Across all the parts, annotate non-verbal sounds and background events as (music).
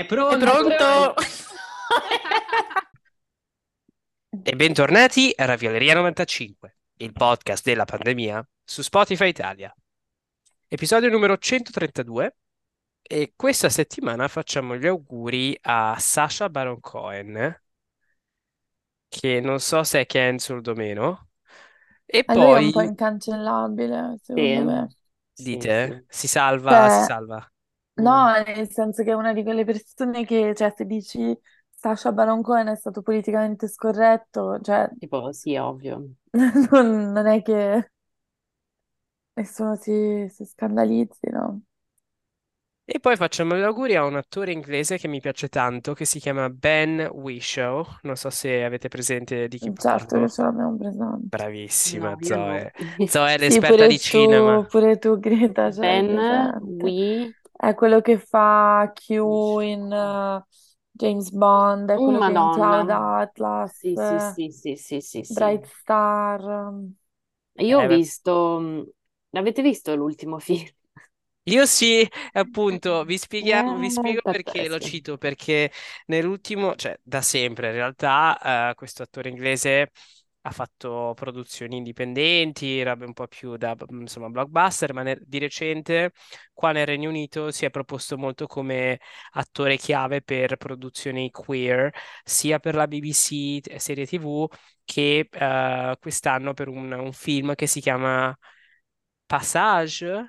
È pronto? È pronto? (laughs) E bentornati a Ravioleria 95, il podcast della pandemia su Spotify Italia. Episodio numero 132 e questa settimana facciamo gli auguri a Sasha Baron Cohen, che non so se è cancelled o meno, e E lui è un po' poi incancellabile, Sì, secondo me. sì, dite, sì. si salva, si Cioè, salva. Mm. no, nel senso che è una di quelle persone che, cioè, se dici Sacha Baron Cohen è stato politicamente scorretto, cioè, Tipo, sì, ovvio. (laughs) non, non è che nessuno si, si scandalizzi, no? E poi facciamo gli auguri a un attore inglese che mi piace tanto, che si chiama Ben Whishaw, non so se avete presente di chi Certo che parlo. ce l'abbiamo presente. Bravissima No, io no. Zoe. Zoe è Sì, l'esperta pure di cinema. tu, pure tu, Greta, ce l'hai Ben presente. Wee. È quello che fa Q in eh, James Bond, è Oh, quello che in Cloud Madonna. Atlas, Sì, sì, eh, sì, sì, sì, sì, sì. Bright Star. Io ho Eh, beh, visto... mm, L'avete visto l'ultimo film? Io sì, (laughs) appunto, vi spieghiamo, vi Eh, spiego perché lo pazzesco. cito, perché nell'ultimo, cioè da sempre in realtà, eh, questo attore inglese ha fatto produzioni indipendenti, robe un po' più da, insomma, blockbuster, ma nel- di recente qua nel Regno Unito si è proposto molto come attore chiave per produzioni queer, sia per la BBC t- serie TV che eh, quest'anno per un, un film che si chiama Passage?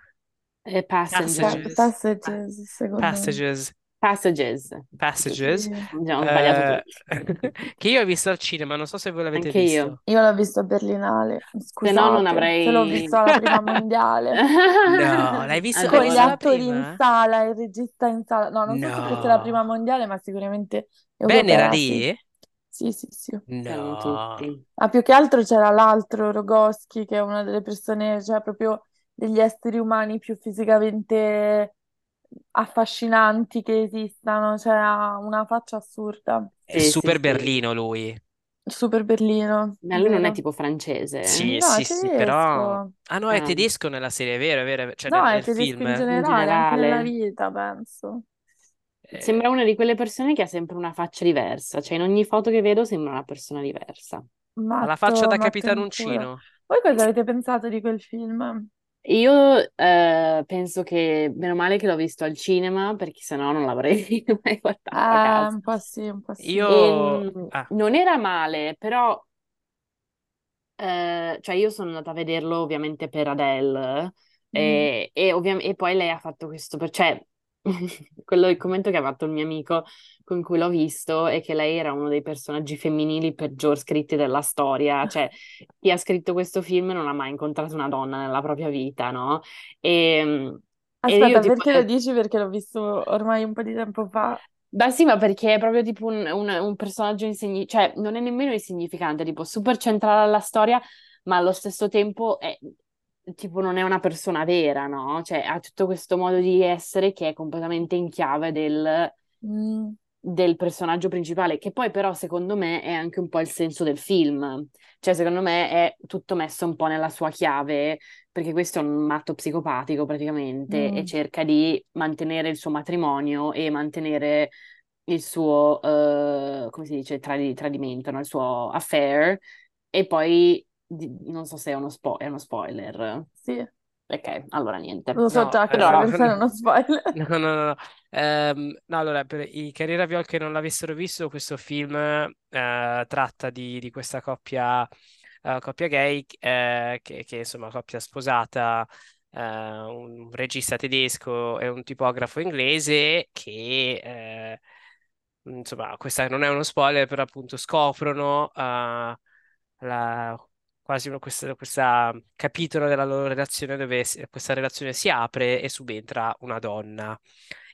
Eh. Passages. Passages, me. Passages. Passages. Passages. Sì. Abbiamo sbagliato eh, (laughs) che io ho visto al cinema, non so se voi l'avete Anche io. visto. Io l'ho visto a Berlinale, Se no non scusate, se l'ho visto alla prima avrei... mondiale. (laughs) No, l'hai (laughs) visto, Con gli attori in sala, il regista in sala. No, non so se fosse la prima No. mondiale, ma sicuramente Ben era lì? Sì, sì, sì. siamo No. tutti. Ma più che altro c'era l'altro, Rogoschi, che è una delle persone, cioè proprio degli esseri umani più fisicamente affascinanti che esistano, cioè ha una faccia assurda. È Sì, super sì. Berlino lui. Super Berlino, Ma lui non è tipo francese? Sì, No, sì, è sì, però... tedesco. Ah no, è Ah, tedesco nella serie, è vero, è vero, cioè No, nel, è nel tedesco film. in in generale, anche nella vita, penso. Eh, Sembra una di quelle persone che ha sempre una faccia diversa. Cioè in ogni foto che vedo sembra una persona diversa. ha la faccia Matto, da matto Capitan in culo. Uncino. Voi cosa avete pensato di quel film? Io eh, penso che, meno male che l'ho visto al cinema, perché sennò non l'avrei (laughs) mai guardato a Eh, casa. un po' sì, un po' sì. E, Io... Ah, non era male, però Eh, cioè io sono andata a vederlo ovviamente per Adele Mm. e, e, ovvia- e poi lei ha fatto questo, per- cioè (laughs) quello, il commento che ha fatto il mio amico con cui l'ho visto è che lei era uno dei personaggi femminili peggior scritti della storia, cioè chi ha scritto questo film non ha mai incontrato una donna nella propria vita, no? E, e io Aspetta, tipo... perché lo eh, dici? Perché l'ho visto ormai un po' di tempo fa. Beh sì, ma perché è proprio tipo un, un- un personaggio insignificante, cioè non è nemmeno insignificante, tipo super centrale alla storia, ma allo stesso tempo è, tipo non è una persona vera, no? Cioè ha tutto questo modo di essere che è completamente in chiave del, Mm. del personaggio principale, che poi però secondo me è anche un po' il senso del film, cioè secondo me è tutto messo un po' nella sua chiave, perché questo è un matto psicopatico praticamente e Mm. cerca di mantenere il suo matrimonio e mantenere il suo, eh, come si dice, tradi- tradimento, no? Il suo affair e poi di- non so se è uno, spo- è uno spoiler. Sì, Ok, allora niente. lo so no, già Però per fare uno spoiler. (laughs) No, no, no, no. Ehm, no, allora, per i cari Raviol che non l'avessero visto, questo film eh, tratta di, di questa coppia, eh, coppia gay, eh, che, che insomma coppia sposata, eh, un regista tedesco e un tipografo inglese che, eh, insomma, questa non è uno spoiler, però appunto scoprono eh, la- quasi questa capitolo della loro relazione dove questa relazione si apre e subentra una donna.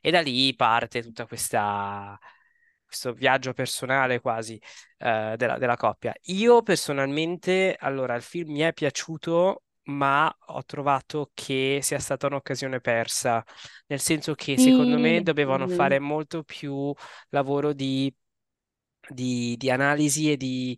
E da lì parte questa, questo viaggio personale quasi eh, della, della coppia. Io personalmente, allora, il film mi è piaciuto, ma ho trovato che sia stata un'occasione persa, nel senso che secondo me Sì, dovevano Mhm. fare molto più lavoro di di, di analisi e di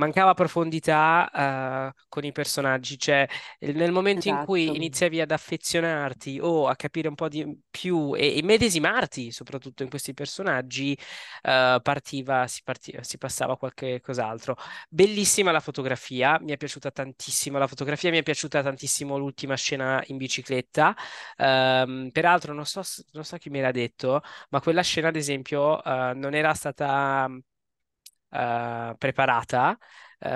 mancava profondità uh, con i personaggi, cioè nel momento in cui Esatto. iniziavi ad affezionarti o a capire un po' di più e immedesimarti soprattutto in questi personaggi, uh, partiva, si, partiva, si passava a qualche cos'altro. Bellissima la fotografia, mi è piaciuta tantissimo la fotografia, mi è piaciuta tantissimo l'ultima scena in bicicletta. Um, peraltro, non so, non so chi me l'ha detto, ma quella scena, ad esempio, uh, non era stata uh, preparata. Uh,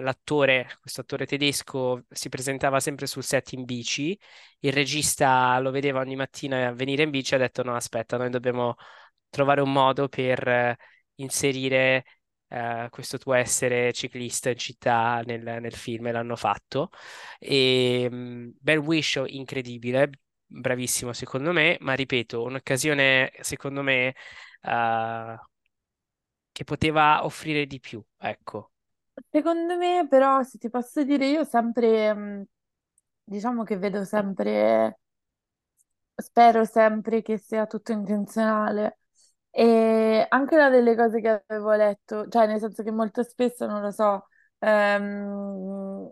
l'attore, questo attore tedesco, si presentava sempre sul set in bici. Il regista lo vedeva ogni mattina venire in bici e ha detto: No, aspetta, noi dobbiamo trovare un modo per inserire Uh, questo tuo essere ciclista in città nel, nel film e l'hanno fatto. E, um, Ben Whishaw incredibile, bravissimo secondo me, ma ripeto, un'occasione secondo me uh, che poteva offrire di più, ecco. Secondo me, però, se ti posso dire, io sempre, mm, diciamo che vedo sempre, spero sempre che sia tutto intenzionale. E anche una delle cose che avevo letto, cioè nel senso che molto spesso, non lo so, ehm,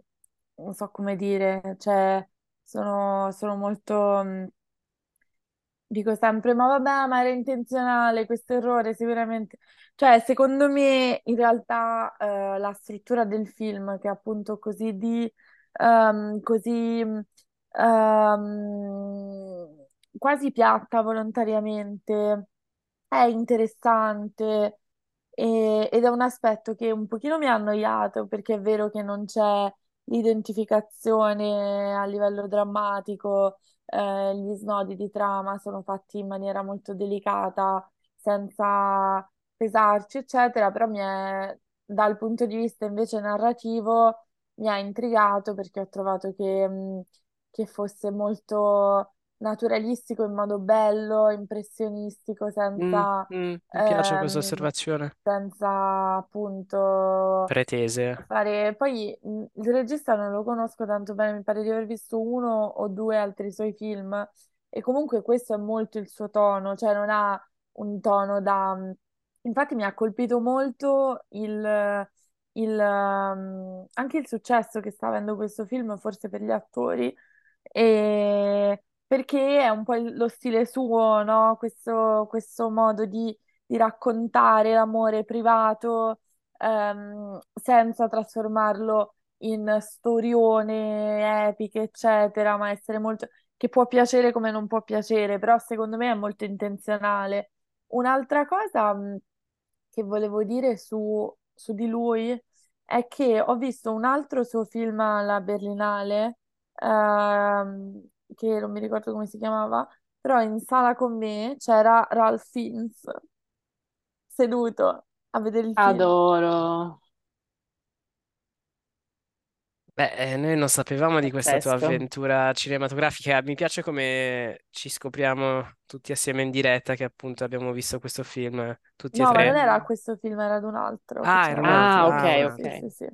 non so come dire, cioè sono, sono molto... Dico sempre, ma vabbè, ma era intenzionale questo errore, sicuramente. Cioè, secondo me, in realtà, eh, la struttura del film, che è appunto così di, ehm, così, ehm, quasi piatta volontariamente, è interessante e- ed è un aspetto che un pochino mi ha annoiato, perché è vero che non c'è l'identificazione a livello drammatico eh, gli snodi di trama sono fatti in maniera molto delicata, senza pesarci, eccetera, però mi è, dal punto di vista invece narrativo mi ha intrigato perché ho trovato che, mh, che fosse molto naturalistico in modo bello, impressionistico, Mm, senza, mm, mi piace questa ehm, osservazione. senza appunto Pretese. fare. Poi mh, il regista non lo conosco tanto bene, mi pare di aver visto uno o due altri suoi film e comunque questo è molto il suo tono, cioè non ha un tono da... mh, Infatti mi ha colpito molto il, il, anche il successo che sta avendo questo film, forse per gli attori, e perché è un po' lo stile suo, no? Questo, questo modo di, di raccontare l'amore privato ehm, senza trasformarlo in storione epiche, eccetera, ma essere molto... che può piacere come non può piacere, però secondo me è molto intenzionale. Un'altra cosa mh, che volevo dire su, su di lui è che ho visto un altro suo film alla Berlinale, ehm, che non mi ricordo come si chiamava, però in sala con me c'era Ralph Fiennes seduto a vedere il film. Adoro. Beh, eh, noi non sapevamo di questa tua Pazzesco. avventura cinematografica. Mi piace come ci scopriamo tutti assieme in diretta che appunto abbiamo visto questo film, tutti e No, ma non tre. era questo film, era ad un altro che Ah, era un c'era altro. Ah, ok, Ah. Sì, ok. sì, sì.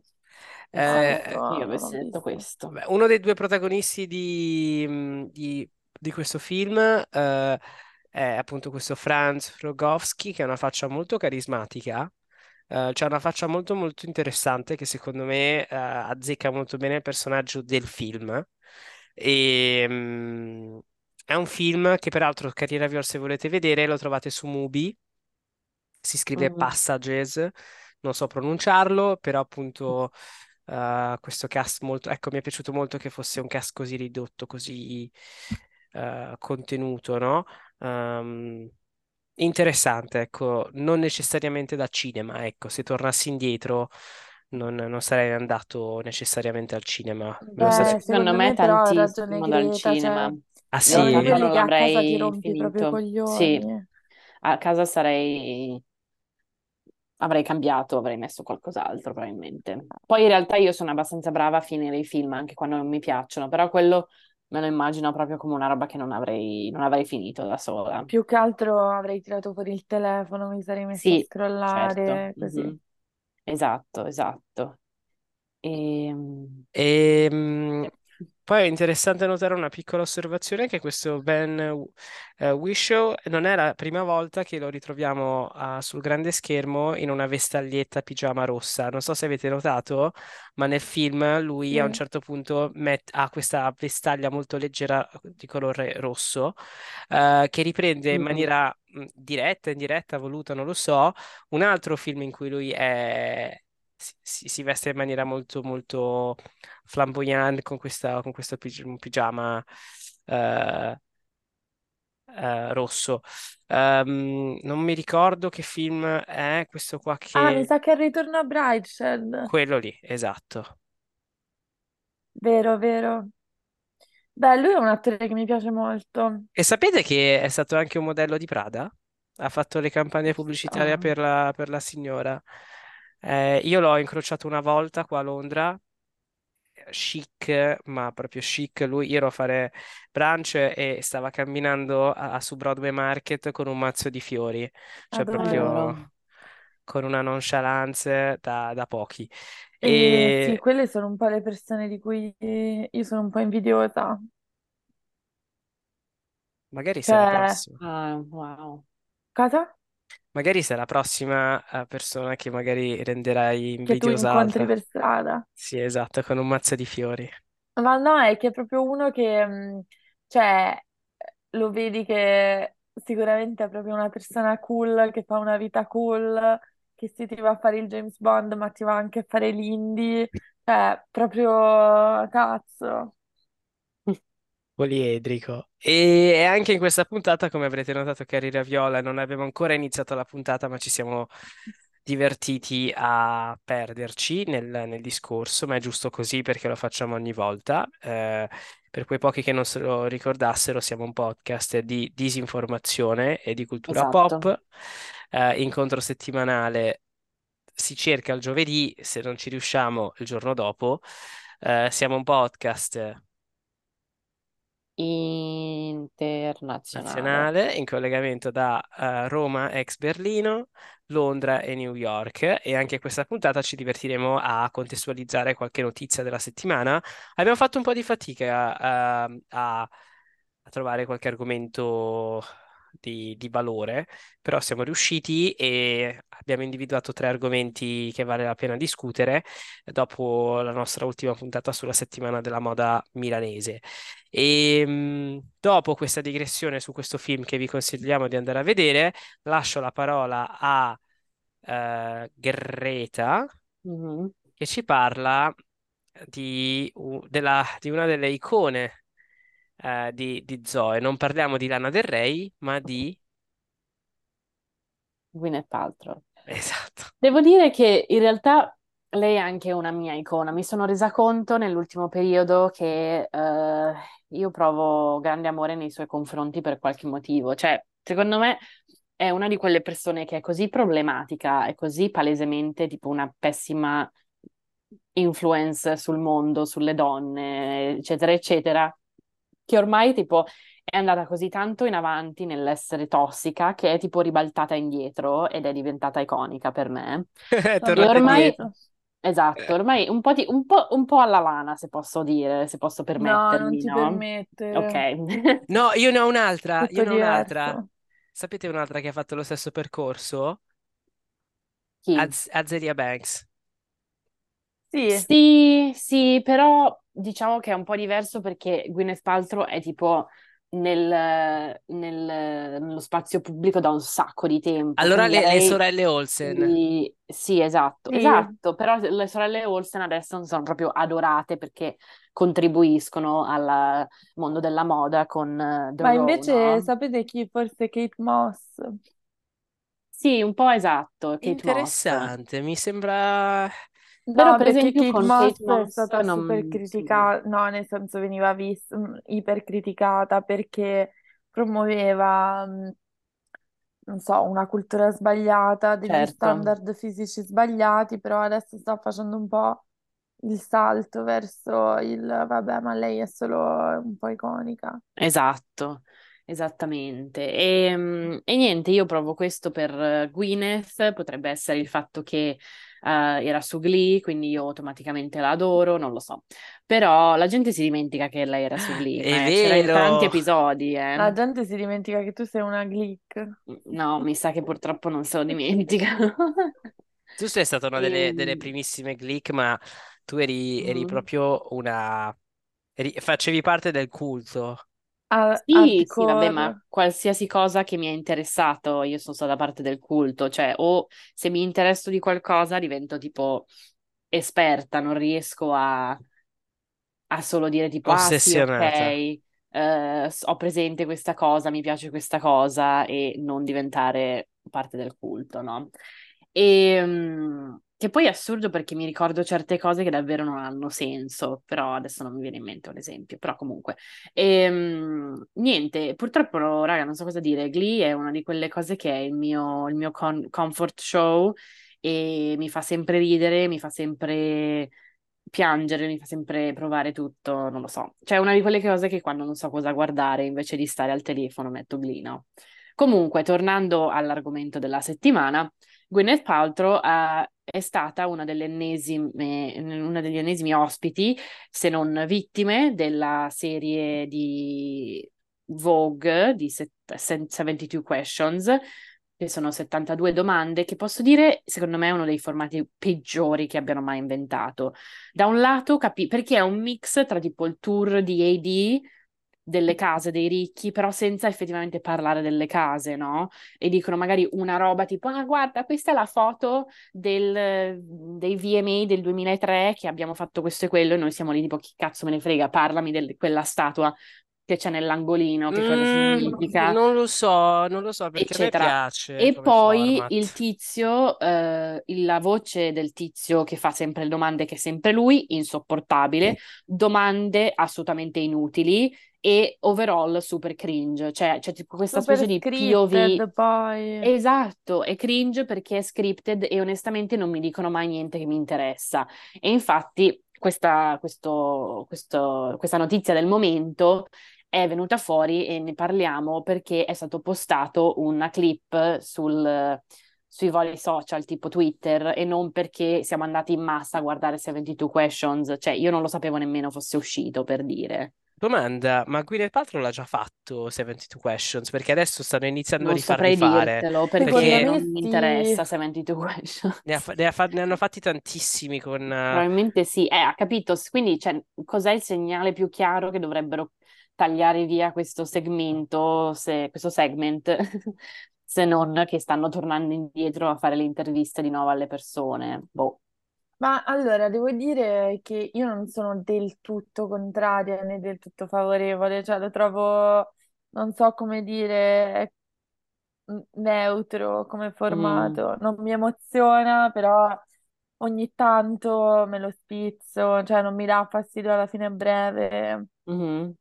No, Eh, questo io avessi detto questo. Beh, uno dei due protagonisti di, mh, di- di questo film eh, è appunto questo Franz Rogowski, che ha una faccia molto carismatica, eh, c'ha una faccia molto molto interessante che secondo me eh, azzecca molto bene il personaggio del film. E, mh, è un film che peraltro, Carriera Viola, se volete vedere, lo trovate su Mubi, si scrive Mm. Passages, non so pronunciarlo, però appunto eh, questo cast molto, ecco, mi è piaciuto molto che fosse un cast così ridotto, così eh, contenuto, no? Ehm, interessante, ecco, non necessariamente da cinema, ecco, se tornassi indietro non, non sarei andato necessariamente al cinema. Beh, secondo secondo me me tantissimo dal Greta, cinema. cioè Ah Io sì? casa quelli non che a casa ti l'avrei rompi proprio finito. Sì, coglioni. a casa sarei... avrei cambiato, avrei messo qualcos'altro probabilmente. Poi in realtà io sono abbastanza brava a finire i film anche quando non mi piacciono, però quello me lo immagino proprio come una roba che non avrei, non avrei finito da sola. Più che altro avrei tirato fuori il telefono, mi sarei messa a Sì, certo. scrollare, così. mhm. Esatto, esatto. Ehm, Ehm, Poi è interessante notare una piccola osservazione che questo Ben eh, Whishaw non è la prima volta che lo ritroviamo ah, sul grande schermo in una vestaglietta pigiama rossa. Non so se avete notato, ma nel film lui a un Sì. certo punto met- ha questa vestaglia molto leggera di colore rosso eh, che riprende in Mhm. maniera mh, diretta, indiretta, voluta, non lo so, un altro film in cui lui è si, si- veste in maniera molto, molto flamboyant con, questa, con questo pig- pigiama eh, eh, rosso. Ehm, non mi ricordo che film è questo qua Ah, mi che... sa che ritorna a Brideshead. Quello lì, esatto. Vero, vero. Beh, lui è un attore che mi piace molto. E sapete che è stato anche un modello di Prada? Ha fatto le campagne pubblicitarie Ah, per la, per la signora. Eh, io l'ho incrociato una volta qua a Londra chic, ma proprio chic. Lui, io ero a fare brunch e stava camminando a- su Broadway Market con un mazzo di fiori, cioè adoro. Adoro. proprio con una nonchalance da, da pochi. E sì, E quelle sono un po' le persone di cui io sono un po' invidiosa. magari sei la Cioè, prossima. Ah, wow. cosa? Magari sei la prossima eh, persona che magari renderai Che tu invidiosa incontri per strada. Sì, esatto, con un mazzo di fiori. Ma no, è che è proprio uno che, mh, cioè, lo vedi che sicuramente è proprio una persona cool, che fa una vita cool, che sì, ti va a fare il James Bond, ma ti va anche a fare l'indie. Cioè, proprio cazzo. Poliedrico. E anche in questa puntata, come avrete notato, Carri Raviola, non abbiamo ancora iniziato la puntata, ma ci siamo divertiti a perderci nel, nel discorso, ma è giusto così perché lo facciamo ogni volta. Eh, per quei pochi che non se lo ricordassero, siamo un podcast di disinformazione e di cultura Esatto. pop. Eh, incontro settimanale si cerca il giovedì, se non ci riusciamo il giorno dopo. Eh, siamo un podcast Internazionale. nazionale in collegamento da eh, Roma, ex Berlino, Londra e New York e anche questa puntata ci divertiremo a contestualizzare qualche notizia della settimana. Abbiamo fatto un po' di fatica a, a- a trovare qualche argomento di, di valore, però siamo riusciti e abbiamo individuato tre argomenti che vale la pena discutere dopo la nostra ultima puntata sulla settimana della moda milanese. E mh, dopo questa digressione su questo film che vi consigliamo di andare a vedere, lascio la parola a eh, Greta Mhm. che ci parla di, della- di una delle icone eh, di, di Zoe. Non parliamo di Lana Del Rey, ma di... Gwyneth Paltrow. Esatto. Devo dire che in realtà lei è anche una mia icona. Mi sono resa conto nell'ultimo periodo che eh, io provo grande amore nei suoi confronti per qualche motivo. Cioè, secondo me è una di quelle persone che è così problematica, è così palesemente tipo una pessima influence sul mondo, sulle donne, eccetera, eccetera, che ormai tipo è andata così tanto in avanti nell'essere tossica che è tipo ribaltata indietro ed è diventata iconica per me. (laughs) È tornata ormai, indietro. esatto, ormai un po', di- un po', un po' alla Lana, se posso dire, se posso No, non permettermi, ti no? Ok. No, io ne ho un'altra, (laughs) io Tutto ne ho un'altra. diverso. Sapete un'altra che ha fatto lo stesso percorso? Chi? Az- Azealia Banks. Sì, Sì, sì, però diciamo che è un po' diverso perché Gwyneth Paltrow è tipo nel, nel- nello spazio pubblico da un sacco di tempo, Allora quindi le, le lei sorelle Olsen. sì, sì, esatto, sì. esatto, però le sorelle Olsen adesso non sono proprio adorate perché contribuiscono al mondo della moda con eh, The Ma Row, invece no? sapete chi? Forse Kate Moss. Sì, un po' esatto, Kate Moss. Interessante, mi sembra... Però No, per perché esempio Kate con Moss Kate è Moss stata non... super criticata, no, nel senso veniva vista mm, ipercriticata perché promuoveva, mm, non so, una cultura sbagliata, degli Certo. standard fisici sbagliati, però adesso sta facendo un po' il salto verso il, vabbè, ma lei è solo un po' iconica. Esatto, esattamente. E, mm, e niente, io provo questo per eh, Gwyneth, potrebbe essere il fatto che era su Glee, quindi io automaticamente la adoro, non lo so. Però la gente si dimentica che lei era su Glee, È ma c'era in tanti episodi, eh. La gente si dimentica che tu sei una glick. No, mi sa che purtroppo non se lo dimentica. (laughs) Tu sei stata una delle, delle Ehm, primissime Glick, ma tu eri, eri mm. proprio una... eri- facevi parte del culto. A- Sì, sì, vabbè, ma hardcore. qualsiasi cosa che mi ha interessato, io sono stata parte del culto, cioè o se mi interesso di qualcosa divento tipo esperta, non riesco a, a solo dire tipo, ah sì, ok, eh, ho presente questa cosa, mi piace questa cosa e non diventare parte del culto, no? E, mm, che poi è assurdo perché mi ricordo certe cose che davvero non hanno senso, però adesso non mi viene in mente un esempio, però comunque. E, mm, niente, purtroppo, raga, non so cosa dire, Glee è una di quelle cose che è il mio, il mio con- comfort show e mi fa sempre ridere, mi fa sempre piangere, mi fa sempre provare tutto, non lo so. Cioè, è una di quelle cose che quando non so cosa guardare, invece di stare al telefono, metto Glee, no? Comunque, tornando all'argomento della settimana, Gwyneth Paltrow eh, è stata una ennesime, una degli ennesimi ospiti, se non vittime, della serie di Vogue di set- 72 Questions, che sono 72 domande, che posso dire, secondo me, è uno dei formati peggiori che abbiano mai inventato. Da un lato, capi- perché è un mix tra tipo il tour di AD delle case dei ricchi, però senza effettivamente parlare delle case, no? E dicono magari una roba tipo, ah, guarda, questa è la foto del, dei VMA del 2003 che abbiamo fatto questo e quello, e noi siamo lì tipo, chi cazzo me ne frega, parlami di quella statua che c'è nell'angolino, che cosa Mm, significa non lo so, non lo so perché eccetera. piace E poi format. il tizio, eh, la voce del tizio che fa sempre le domande, che è sempre lui, insopportabile, domande assolutamente inutili e overall super cringe. Cioè, c'è tipo questa Super specie di POV. poi. Esatto, è cringe perché è scripted e onestamente non mi dicono mai niente che mi interessa. E infatti questa, questo- questo- questa notizia del momento è venuta fuori e ne parliamo perché è stato postato una clip sul- sui vari social tipo Twitter e non perché siamo andati in massa a guardare 72 Questions, cioè io non lo sapevo nemmeno fosse uscito per dire. Domanda, ma Gwyneth Paltrow l'ha già fatto 72 Questions? Perché adesso stanno iniziando a Non rifarli saprei fare. dirtelo Secondo perché Perché me non mi sì. interessa 72 Questions. ne, ha fa- ne ha fa- ne hanno fatti tantissimi con... eh, Probabilmente sì, eh, ha capito. S- Quindi cioè, cos'è il segnale più chiaro che dovrebbero tagliare via questo segmento, se- questo segment, (laughs) se non che stanno tornando indietro a fare le interviste di nuovo alle persone? Boh. Ma allora, devo dire che io non sono del tutto contraria né del tutto favorevole, cioè lo trovo, non so come dire, neutro come Mm, formato. Non mi emoziona, però ogni tanto me lo spizzo, cioè non mi dà fastidio alla fine breve. mhm.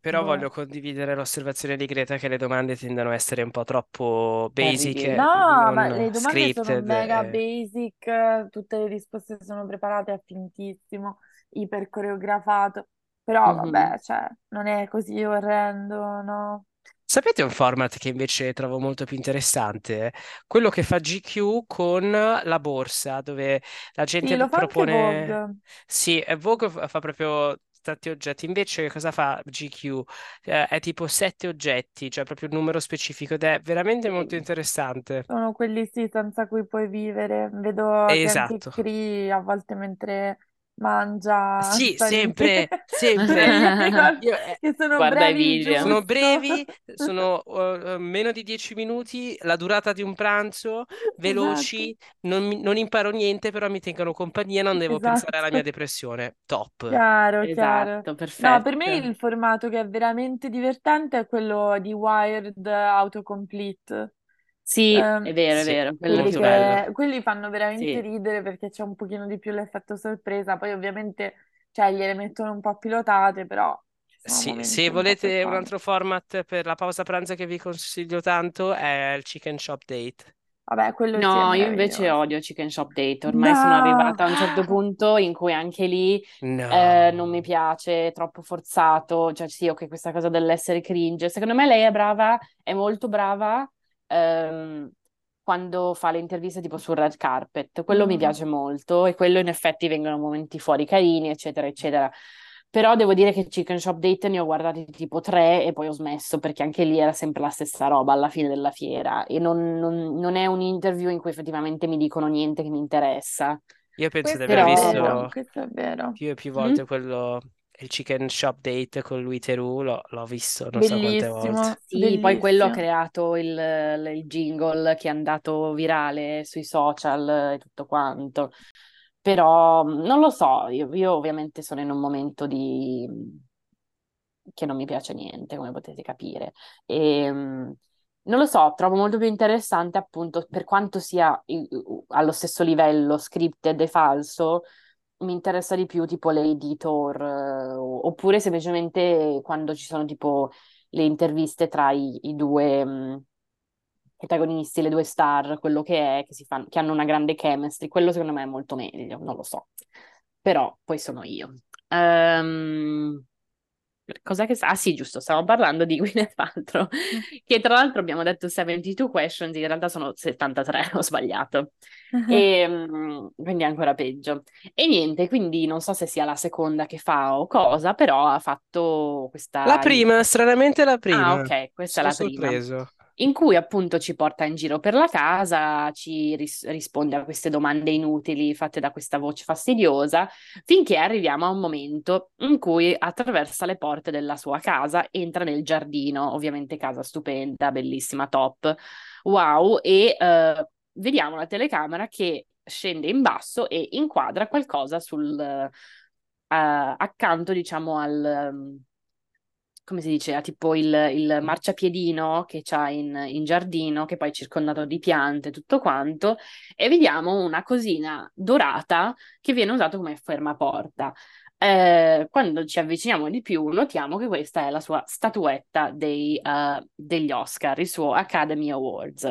Però Boh. voglio condividere l'osservazione di Greta che le domande tendono a essere un po' troppo basic, Terribili. e No, ma le domande sono scripted. mega e- basic, tutte le risposte sono preparate a fintissimo, iper coreografato. Però Mhm. vabbè, cioè, non è così orrendo, no? Sapete un format che invece trovo molto più interessante? Quello che fa GQ con la borsa, dove la gente Sì, propone... Vogue. Sì, eh, Vogue fa proprio tanti oggetti, invece cosa fa GQ? Eh, è tipo sette oggetti, cioè proprio un numero specifico ed è veramente molto interessante. Sono quelli sì senza cui puoi vivere. Vedo che anche Esatto. Cree a volte mentre mangia Sì, sempre, (laughs) sempre. (laughs) Io, eh, che sono Guarda i brevi video. sono giusto. brevi, (laughs) sono uh, meno di 10 minuti, la durata di un pranzo, Esatto, veloci, non, mi- non imparo niente, però mi tengono compagnia, non devo pensare alla mia esatto. depressione. Top. Chiaro, chiaro. Esatto, No, per me perfetto. il formato che è veramente divertente è quello di Wired Autocomplete. Sì, Ehm, è vero, è Sì, vero, quello quelli sì. bello. che quelli fanno veramente Sì. ridere perché c'è un pochino di più l'effetto sorpresa, poi ovviamente cioè, gliele mettono un po' pilotate, però ci sono Sì, momenti se un po' volete un altro format per la pausa pranzo che vi consiglio tanto è il Chicken Shop Date. Vabbè, quello sì è No, io invece meraviglioso. odio Chicken Shop Date. Ormai sono No! arrivata a un certo (gasps) punto in cui anche lì eh, non mi No. piace, è troppo forzato. Cioè, sì, ok, questa cosa dell'essere cringe. Secondo me lei è brava, è molto brava ehm, quando fa le interviste tipo sul red carpet, quello mm. mi piace molto e quello in effetti vengono momenti fuori carini, eccetera, eccetera. Però devo dire che Chicken Shop Date ne ho guardati tipo tre e poi ho smesso perché anche lì era sempre la stessa roba alla fine della fiera e non, non, non è un interview in cui effettivamente mi dicono niente che mi interessa. Io penso Questo di aver è visto vero, questo è vero. più e più volte Mm? quello, il chicken shop date con lui Teru, l'ho, l'ho visto non so quante volte. Bellissimo, Sì, poi quello ha bellissimo. creato il, il jingle che è andato virale sui social e tutto quanto. Però non lo so, io, io ovviamente sono in un momento di... che non mi piace niente, come potete capire. E, mm, non lo so, trovo molto più interessante appunto per quanto sia allo stesso livello scripted e falso, mi interessa di più tipo le editor, eh, oppure semplicemente quando ci sono tipo le interviste tra i, i due mh, protagonisti, le due star, quello che è, che, fanno, che hanno una grande chemistry, quello secondo me è molto meglio, non lo so. Però poi sono io. Ehm, Cos'è che... sa- Ah sì, giusto, stiamo parlando di (laughs) Gwyneth Paltrow, Mm. che tra l'altro abbiamo detto 72 questions, in realtà sono 73, ho sbagliato. E, mm, quindi è ancora peggio. E niente, quindi non so se sia la seconda che fa o cosa, però ha fatto La questa... prima, stranamente la Ah, prima. ok, questa è Sono la prima sorpreso. In cui appunto ci porta in giro per la casa, ci ris- risponde a queste domande inutili fatte da questa voce fastidiosa, finché arriviamo a un momento in cui attraversa le porte della sua casa, entra nel giardino, ovviamente casa stupenda, bellissima, top, wow, e eh, vediamo la telecamera che scende in basso e inquadra qualcosa sul, eh, accanto, diciamo, al... come si dice, ha tipo il, il marciapiedino che c'ha in, in giardino, che poi è circondato di piante, tutto quanto, e vediamo una cosina dorata che viene usata come fermaporta. Eh, quando ci avviciniamo di più, notiamo che questa è la sua statuetta dei, eh, degli Oscar, il suo Academy Awards.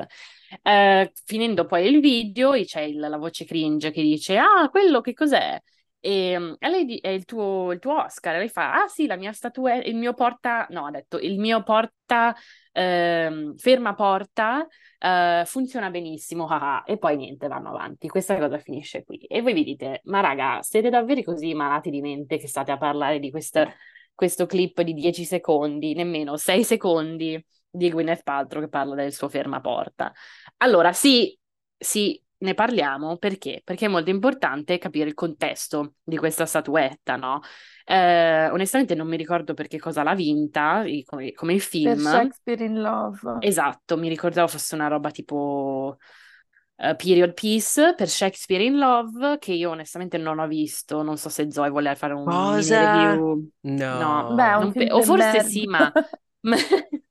Eh, finendo poi il video, c'è il- la voce cringe che dice: Ah, quello che cos'è? E, mm, e lei è il tuo, il tuo Oscar. E lei fa: Ah, sì, la mia statuetta, il mio porta. No, ha detto il mio porta. ehm, ferma porta eh, funziona benissimo. ah, ah." E poi niente, vanno avanti. Questa cosa finisce qui. E voi vi dite: Ma raga, siete davvero così malati di mente che state a parlare di questa- questo clip di 10 secondi, nemmeno 6 secondi di Gwyneth Paltrow che parla del suo fermaporta? Allora, sì, sì, ne parliamo perché? Perché è molto importante capire il contesto di questa statuetta, no? Eh, onestamente non mi ricordo per che cosa l'ha vinta, i- come, come il Per film. Shakespeare in Love. Esatto, mi ricordavo fosse una roba tipo eh, Period Piece per Shakespeare in Love, che io onestamente non ho visto. Non so se Zoe vuole fare un mini Cosa? review. No, Beh, è un pe- o forse merda. sì, ma... (laughs) (laughs)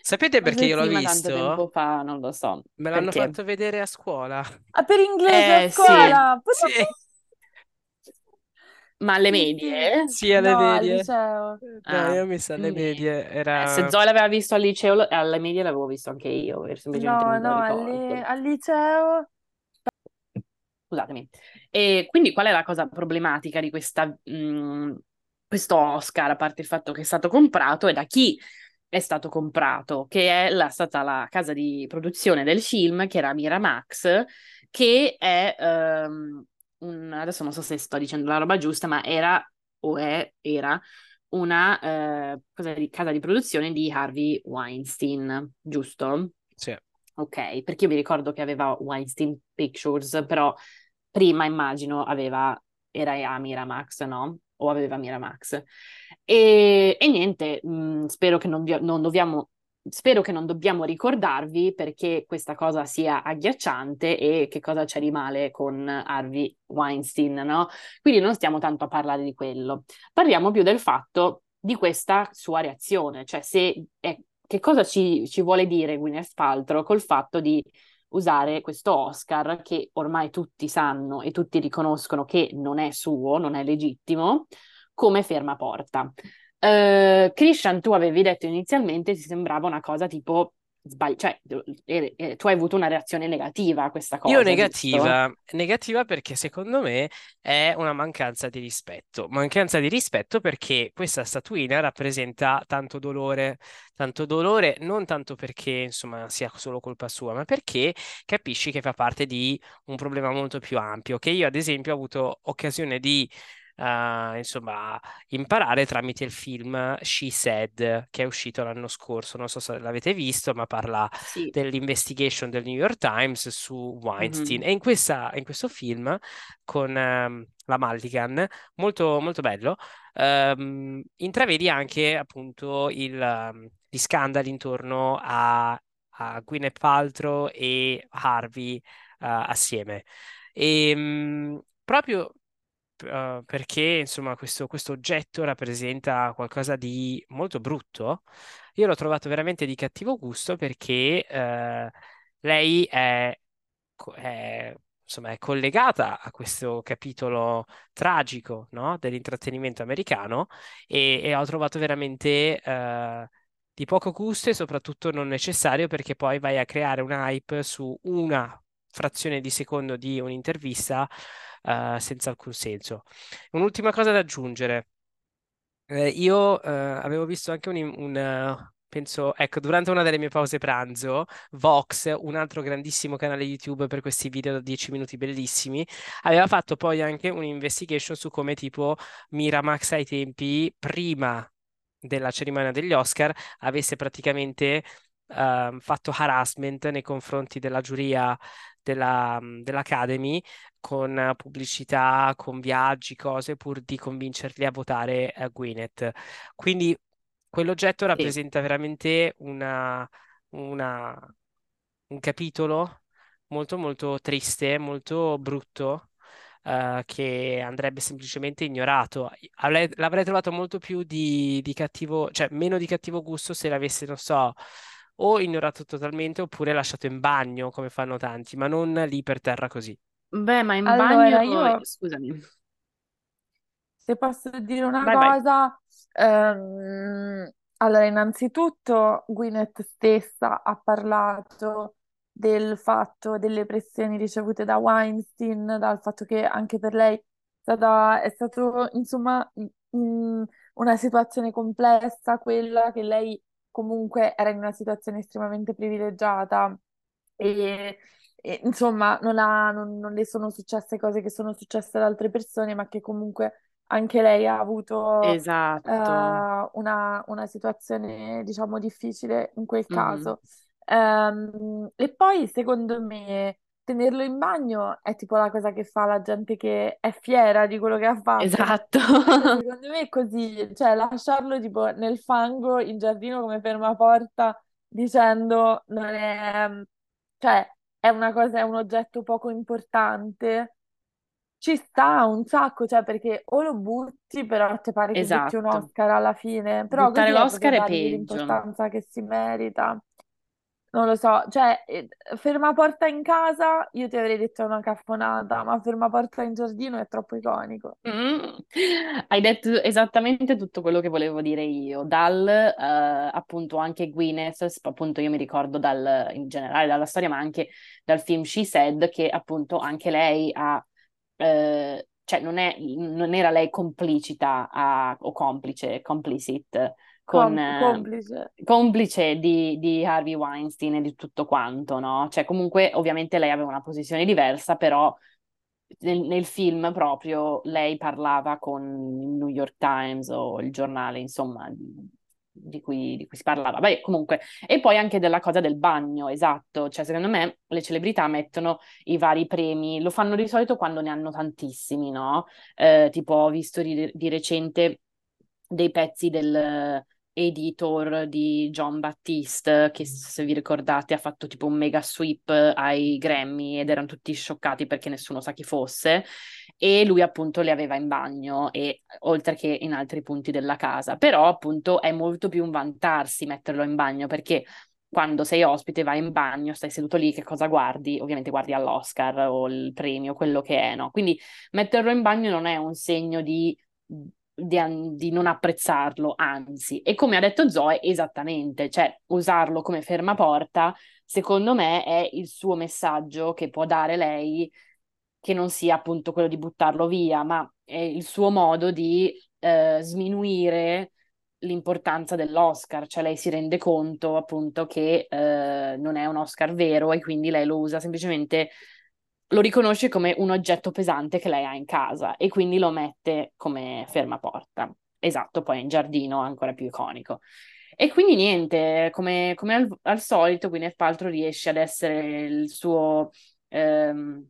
Sapete perché io l'ho sì, ma tanto visto? tempo fa, non lo so. Me l'hanno Perché? fatto vedere a scuola. Ah, per inglese a Eh, sì. scuola! Sì, (laughs) Ma alle Sì, sì. medie? sì, alle No, al medie. liceo. No, Ah, io mi sa alle medie. eh, Era... se Zoe l'aveva visto al liceo, alle medie l'avevo visto anche io, semplicemente No, no, al, ricordo. al liceo. Scusatemi. E quindi qual è la cosa problematica di questa, mh, questo Oscar, a parte il fatto che è stato comprato e da chi è stato comprato, che è la- stata la casa di produzione del film, che era Miramax, che è, ehm, un, adesso non so se sto dicendo la roba giusta, ma era o è, era una eh, cosa di, casa di produzione di Harvey Weinstein, giusto? Sì. Ok, perché io mi ricordo che aveva Weinstein Pictures, però prima immagino aveva, era a Miramax, no? O aveva Miramax. E, e niente, mh, spero che non, vi- non dobbiamo, spero che non dobbiamo ricordarvi perché questa cosa sia agghiacciante e che cosa c'è di male con Harvey Weinstein, no? Quindi non stiamo tanto a parlare di quello, parliamo più del fatto di questa sua reazione, cioè se è che cosa ci, ci vuole dire Gwyneth Paltrow col fatto di usare questo Oscar che ormai tutti sanno e tutti riconoscono che non è suo, non è legittimo, come fermaporta. Eh, Christian, tu avevi detto inizialmente ti sembrava una cosa tipo sbagli- cioè, tu hai avuto una reazione negativa a questa cosa, Io giusto? negativa, negativa perché secondo me è una mancanza di rispetto. Mancanza di rispetto perché questa statuina rappresenta tanto dolore, tanto dolore non tanto perché insomma sia solo colpa sua, ma perché capisci che fa parte di un problema molto più ampio, che io ad esempio ho avuto occasione di uh, insomma, imparare tramite il film She Said, che è uscito l'anno scorso. Non so se l'avete visto, ma parla Sì. dell'investigation del New York Times su Weinstein. Mhm. E in, questa- in questo film, con ehm, la Mulligan, molto, molto bello, ehm, intravedi anche appunto il, ehm, gli scandali intorno a, a Gwyneth Paltrow e Harvey eh, assieme. E proprio uh, perché insomma questo, questo oggetto rappresenta qualcosa di molto brutto, io l'ho trovato veramente di cattivo gusto perché eh, lei è, è, insomma, è collegata a questo capitolo tragico, no, dell'intrattenimento americano e, e ho trovato veramente eh, di poco gusto e soprattutto non necessario perché poi vai a creare un hype su una frazione di secondo di un'intervista eh, senza alcun senso. Un'ultima cosa da aggiungere. Eh, io eh, avevo visto anche un, un, eh, penso, ecco, durante una delle mie pause pranzo, Vox, un altro grandissimo canale YouTube per questi video da 10 minuti bellissimi, aveva fatto poi anche un'investigation su come tipo Miramax ai tempi, prima della cerimonia degli Oscar, avesse praticamente eh, fatto harassment nei confronti della giuria della, dell'Academy con pubblicità, con viaggi, cose, pur di convincerli a votare uh, Gwyneth. Quindi quell'oggetto Sì. rappresenta veramente una, una, un capitolo molto molto triste, molto brutto. Uh, che andrebbe semplicemente ignorato. Avrei- l'avrei trovato molto più di, di cattivo, cioè meno di cattivo gusto se l'avesse, non so, o ignorato totalmente oppure lasciato in bagno, come fanno tanti, ma non lì per terra così. Beh, ma in Allora, bagno, io scusami, se posso dire una vai, vai. cosa, ehm, allora innanzitutto Gwyneth stessa ha parlato del fatto delle pressioni ricevute da Weinstein, dal fatto che anche per lei è stata, è stato insomma mm, una situazione complessa, quella che lei comunque era in una situazione estremamente privilegiata e, e, insomma non ha- non- non le sono successe cose che sono successe ad altre persone, ma che comunque anche lei ha avuto Esatto. una, una situazione, diciamo, difficile in quel Mhm. caso. Ehm, e poi, secondo me, tenerlo in bagno è tipo la cosa che fa la gente che è fiera di quello che ha fatto. Esatto. Invece, secondo me è così, cioè lasciarlo tipo nel fango in giardino come fermaporta dicendo non è, cioè è una cosa, è un oggetto poco importante. Ci sta un sacco, cioè perché o lo butti, però ti pare che butti un Esatto. Oscar alla fine, però Buttare è l'Oscar è peggio. l'importanza che si merita. Non lo so, cioè, eh, fermaporta in casa, io ti avrei detto una caffonata, ma fermaporta in giardino è troppo iconico. Mm. Hai detto esattamente tutto quello che volevo dire io, dal eh, appunto anche sp- appunto io mi ricordo dal, in generale dalla storia, ma anche dal film She Said, che appunto anche lei ha, eh, cioè non è, non era lei complicita a- o complice, complicit con, eh, complice. complice di, di Harvey Weinstein e di tutto quanto, no? Cioè comunque ovviamente lei aveva una posizione diversa, però nel, nel film proprio lei parlava con il New York Times o il giornale, insomma, di, di cui, di cui si parlava. Beh, comunque, e poi anche della cosa del bagno, esatto, cioè secondo me le celebrità mettono i vari premi, lo fanno di solito quando ne hanno tantissimi, no? Eh, tipo ho visto di, di recente dei pezzi del editor di John Baptiste, che se vi ricordate ha fatto tipo un mega sweep ai Grammy ed erano tutti scioccati perché nessuno sa chi fosse e lui appunto le aveva in bagno e oltre che in altri punti della casa, però appunto è molto più un vantarsi metterlo in bagno perché quando sei ospite vai in bagno, stai seduto lì, che cosa guardi? Ovviamente guardi all'Oscar o il premio, quello che è, no? Quindi metterlo in bagno non è un segno di di, di non apprezzarlo, anzi. E come ha detto Zoe, esattamente, cioè usarlo come fermaporta, secondo me, è il suo messaggio che può dare lei, che non sia appunto quello di buttarlo via, ma è il suo modo di eh, sminuire l'importanza dell'Oscar, cioè lei si rende conto appunto che eh, non è un Oscar vero e quindi lei lo usa semplicemente, lo riconosce come un oggetto pesante che lei ha in casa e quindi lo mette come fermaporta. Esatto, poi in giardino ancora più iconico. E quindi niente, come, come al, al, solito, Gwyneth Paltrow riesce ad essere il suo... Ehm,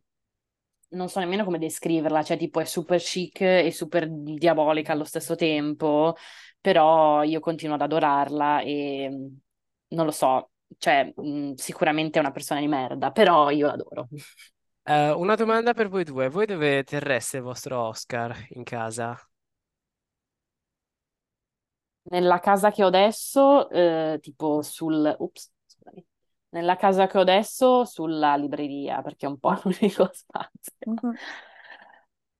non so nemmeno come descriverla, cioè tipo è super chic e super diabolica allo stesso tempo, però io continuo ad adorarla e non lo so, cioè mh, sicuramente è una persona di merda, però io l'adoro. (laughs) Uh, una domanda per voi due, voi dove terreste il vostro Oscar in casa? Nella casa che ho adesso, eh, tipo sul... Ups, scusami. Nella casa che ho adesso, sulla libreria, perché è un po' (laughs) l'unico spazio. Mhm.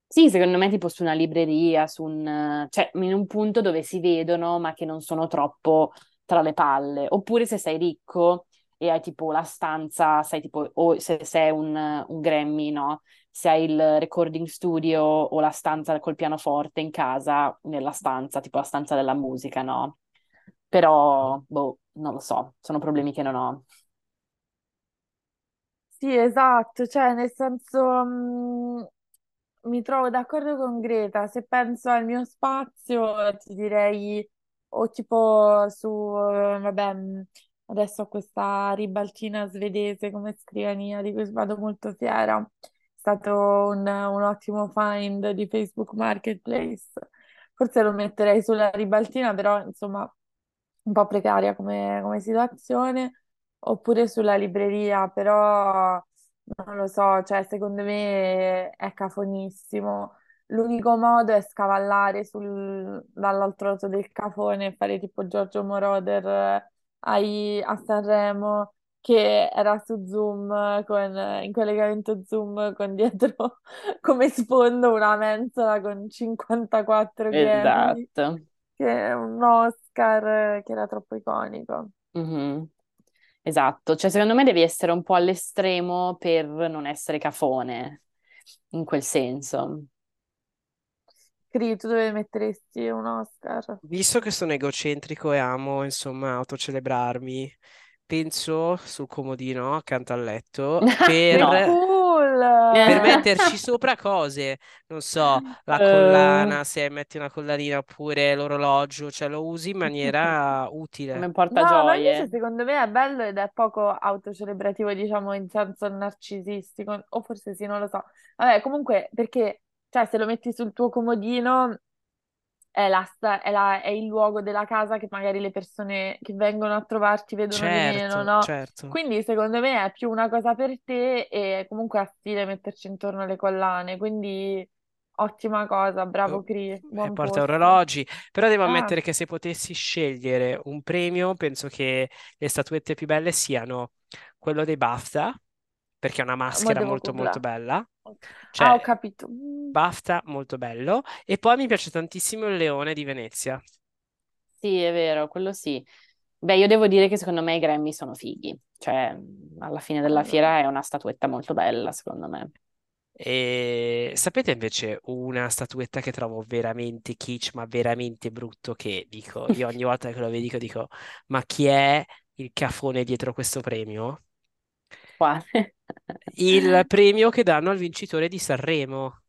Sì, secondo me tipo su una libreria, su un, cioè in un punto dove si vedono ma che non sono troppo tra le palle. Oppure se sei ricco e hai tipo la stanza, sai tipo, o se sei un, un Grammy, no? Se hai il recording studio o la stanza col pianoforte in casa, nella stanza, tipo la stanza della musica, no? Però, boh, non lo so, sono problemi che non ho. Sì, esatto, cioè nel senso mh, mi trovo d'accordo con Greta, se penso al mio spazio ti direi o tipo su, vabbè, mh, adesso ho questa ribaltina svedese come scrivania di cui vado molto fiera, è stato un, un ottimo find di Facebook Marketplace, forse lo metterei sulla ribaltina, però insomma un po' precaria come, come situazione. Oppure sulla libreria, però non lo so, cioè secondo me è cafonissimo. L'unico modo è scavallare sul- dall'altro lato del cafone e fare tipo Giorgio Moroder ai- a Sanremo che era su Zoom con, in collegamento Zoom con dietro (laughs) come sfondo una mensola con 54 Grammy, Esatto. che è un Oscar che era troppo iconico. Mhm. Esatto, cioè secondo me devi essere un po' all'estremo per non essere cafone, in quel senso. Tu dove metteresti un Oscar? Visto che sono egocentrico e amo, insomma, autocelebrarmi, penso sul comodino accanto al letto (laughs) Che No. per, cool! per metterci sopra cose, non so, la Eh, collana, se metti una collanina oppure l'orologio, cioè lo usi in maniera come (laughs) utile. No, ma invece portagioie. secondo me è bello ed è poco autocelebrativo, diciamo, in senso narcisistico, o forse sì, non lo so. Vabbè, comunque, perché, cioè, se lo metti sul tuo comodino, è la è la- è il luogo della casa che magari le persone che vengono a trovarti vedono di meno, Certo, no? certo. Quindi, secondo me, è più una cosa per te e comunque ha stile metterci intorno le collane, quindi ottima cosa, bravo Oh, Cri, E buon porta posto. orologi, però devo Ah, ammettere che se potessi scegliere un premio, penso che le statuette più belle siano quello dei BAFTA, perché è una maschera devo molto molto googlare. bella, Ah, ho cioè capito. Mm. BAFTA molto bello, e poi mi piace tantissimo il Leone di Venezia. Sì, è vero, quello sì. Beh, io devo dire che secondo me i Grammy sono fighi, cioè alla fine della fiera è una statuetta molto bella, secondo me. E sapete invece una statuetta che trovo veramente kitsch, ma veramente brutto, che dico, io ogni (laughs) volta che lo vedo dico, ma chi è il cafone dietro questo premio? Quale? Il (laughs) premio che danno al vincitore di Sanremo.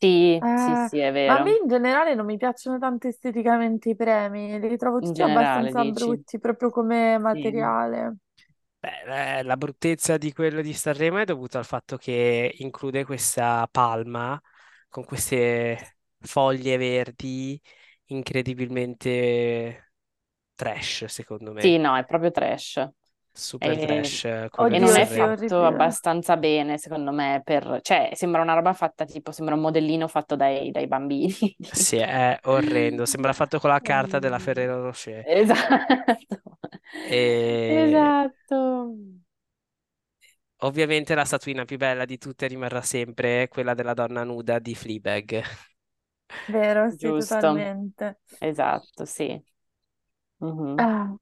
Sì, sì, Eh, sì, è ma a me vero. in generale non mi piacciono tanto esteticamente i premi, li trovo tutti generale, abbastanza dici? brutti proprio come Sì. materiale. Beh, eh, la bruttezza di quello di Sanremo è dovuta al fatto che include questa palma con queste foglie verdi incredibilmente trash, secondo Sì, me. no, è proprio trash. Super E, trash, quello e Oddio, non è fatto orribile. abbastanza bene, secondo me, per... cioè sembra una roba fatta tipo, sembra un modellino fatto dai, dai bambini. Sì, è orrendo. Sembra fatto con la carta della. Ferrero Rocher. Esatto. E Esatto. ovviamente la statuina più bella di tutte rimarrà sempre quella della donna nuda di Fleabag. Vero, sì, giusto? totalmente. Esatto, sì. Mhm. Ah,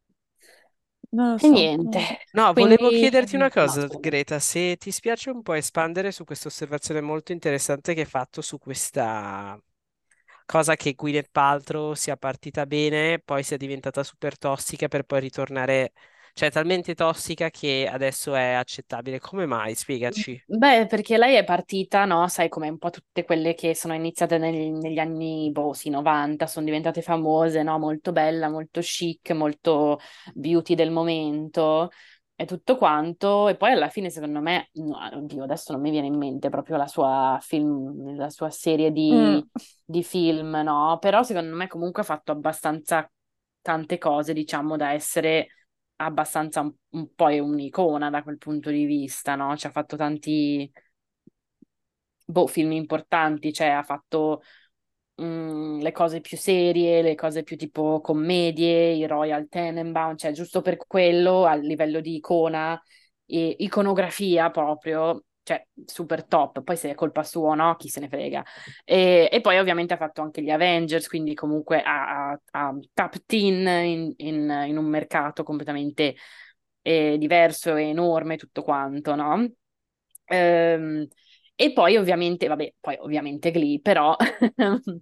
non lo E so, niente. No, volevo quindi chiederti una cosa, scusa. Greta, se ti spiace un po' espandere su questa osservazione molto interessante che hai fatto su questa cosa che Gwyneth Paltrow sia partita bene, poi sia diventata super tossica per poi ritornare, cioè talmente tossica che adesso è accettabile. Come mai? Spiegaci. Beh, perché lei è partita, no? Sai, come un po' tutte quelle che sono iniziate nel- negli anni, boh, sì, 90, sono diventate famose, no? Molto bella, molto chic, molto beauty del momento e tutto quanto. E poi alla fine, secondo me, no, oddio, adesso non mi viene in mente proprio la sua film, la sua serie Mm. di, di film, no? Però secondo me comunque ha fatto abbastanza tante cose, diciamo, da essere abbastanza un, un po' è un'icona da quel punto di vista, no? Ci ha fatto tanti boh, film importanti, cioè ha fatto mm, le cose più serie, le cose più tipo commedie, i Royal Tenenbaum, cioè giusto per quello a livello di icona e iconografia proprio. Cioè, super top, poi se è colpa sua o no, chi se ne frega. E, e poi ovviamente ha fatto anche gli Avengers, quindi comunque ha, ha, ha tapped in, in, in, un mercato completamente eh, diverso e enorme, tutto quanto, no? Ehm, e poi ovviamente, vabbè, poi ovviamente Glee, però... (laughs)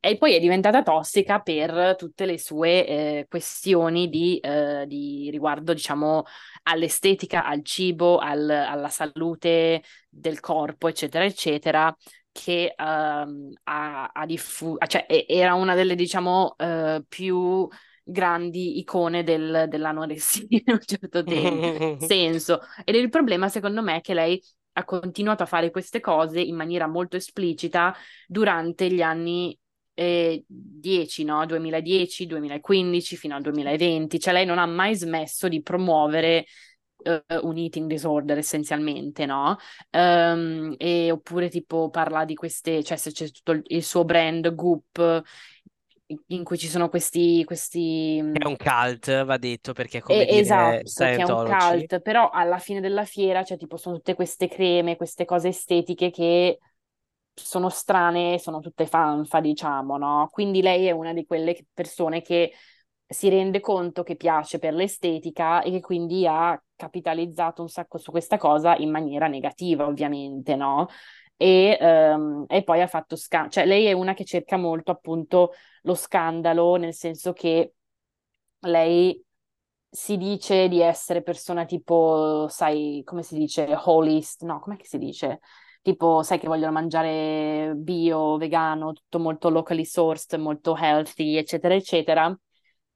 E poi è diventata tossica per tutte le sue eh, questioni di, eh, di riguardo, diciamo, all'estetica, al cibo, al- alla salute del corpo, eccetera, eccetera, che ehm, ha, ha diffuso, cioè e- era una delle, diciamo, eh, più grandi icone del- dell'anoressia in un certo (laughs) tempo, senso. Ed il problema, secondo me, è che lei ha continuato a fare queste cose in maniera molto esplicita durante gli anni eh, 10, no? 2010, 2015 fino al 2020, cioè lei non ha mai smesso di promuovere eh, un eating disorder essenzialmente, no? Ehm, e, oppure tipo parla di queste, cioè se c'è tutto il, il suo brand Goop in cui ci sono questi, questi È un cult, va detto, perché è come e- dire esatto, che è un cult, però alla fine della fiera, cioè tipo sono tutte queste creme, queste cose estetiche che sono strane, sono tutte fanfa, diciamo, no? Quindi lei è una di quelle persone che si rende conto che piace per l'estetica e che quindi ha capitalizzato un sacco su questa cosa in maniera negativa, ovviamente, no? E, ehm, e poi ha fatto scandalo, cioè lei è una che cerca molto appunto lo scandalo, nel senso che lei si dice di essere persona tipo, sai, come si dice, holist, no, com'è che si dice? Tipo, sai che vogliono mangiare bio, vegano, tutto molto locally sourced, molto healthy, eccetera, eccetera.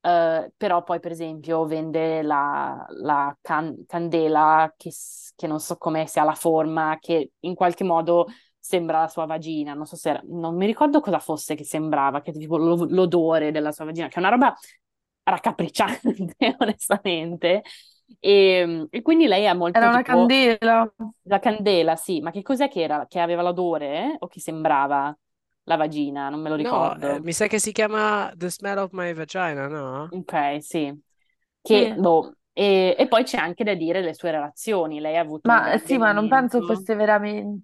Eh, però poi, per esempio, vende la, la can- candela che, che non so come sia la forma, che in qualche modo sembra la sua vagina. Non so se era- non mi ricordo cosa fosse che sembrava, che tipo lo- l'odore della sua vagina, che è una roba raccapricciante, (laughs) onestamente. E, e quindi lei ha molto Era una tipo candela. la candela, sì, ma che cos'è che era? Che aveva l'odore eh? o che sembrava la vagina? Non me lo No, eh, ricordo. mi sa che si chiama The Smell of My Vagina, no? Ok, sì. Che, Sì. boh, e, e poi c'è anche da dire le sue relazioni. Lei ha avuto Ma eh, sì, ma non penso fosse veramente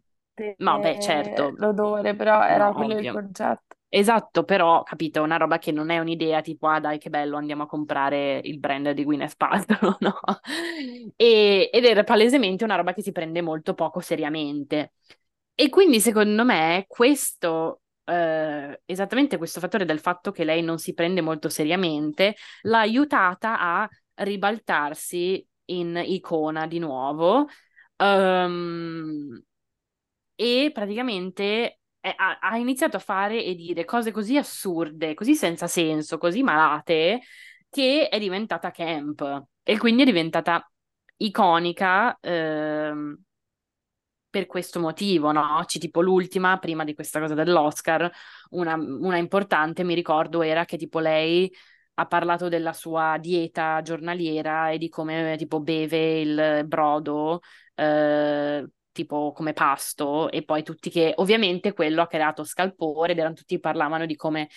No, beh, eh, certo, l'odore, però era no, quello il ovvio. concetto. Esatto, però, capito, una roba che non è un'idea tipo, ah dai, che bello, andiamo a comprare il brand di Gwyneth Paltrow, (laughs) no? E- ed era palesemente una roba che si prende molto poco seriamente. E quindi, secondo me, questo, eh, esattamente questo fattore del fatto che lei non si prende molto seriamente, l'ha aiutata a ribaltarsi in icona di nuovo. Ehm, e praticamente è- ha, ha iniziato a fare e dire cose così assurde, così senza senso, così malate, che è diventata camp e quindi è diventata iconica ehm, per questo motivo, no? C'è tipo l'ultima, prima di questa cosa dell'Oscar, una, una importante, mi ricordo, era che tipo lei ha parlato della sua dieta giornaliera e di come tipo beve il brodo, eh, tipo come pasto, e poi tutti che ovviamente quello ha creato scalpore ed erano tutti parlavano di come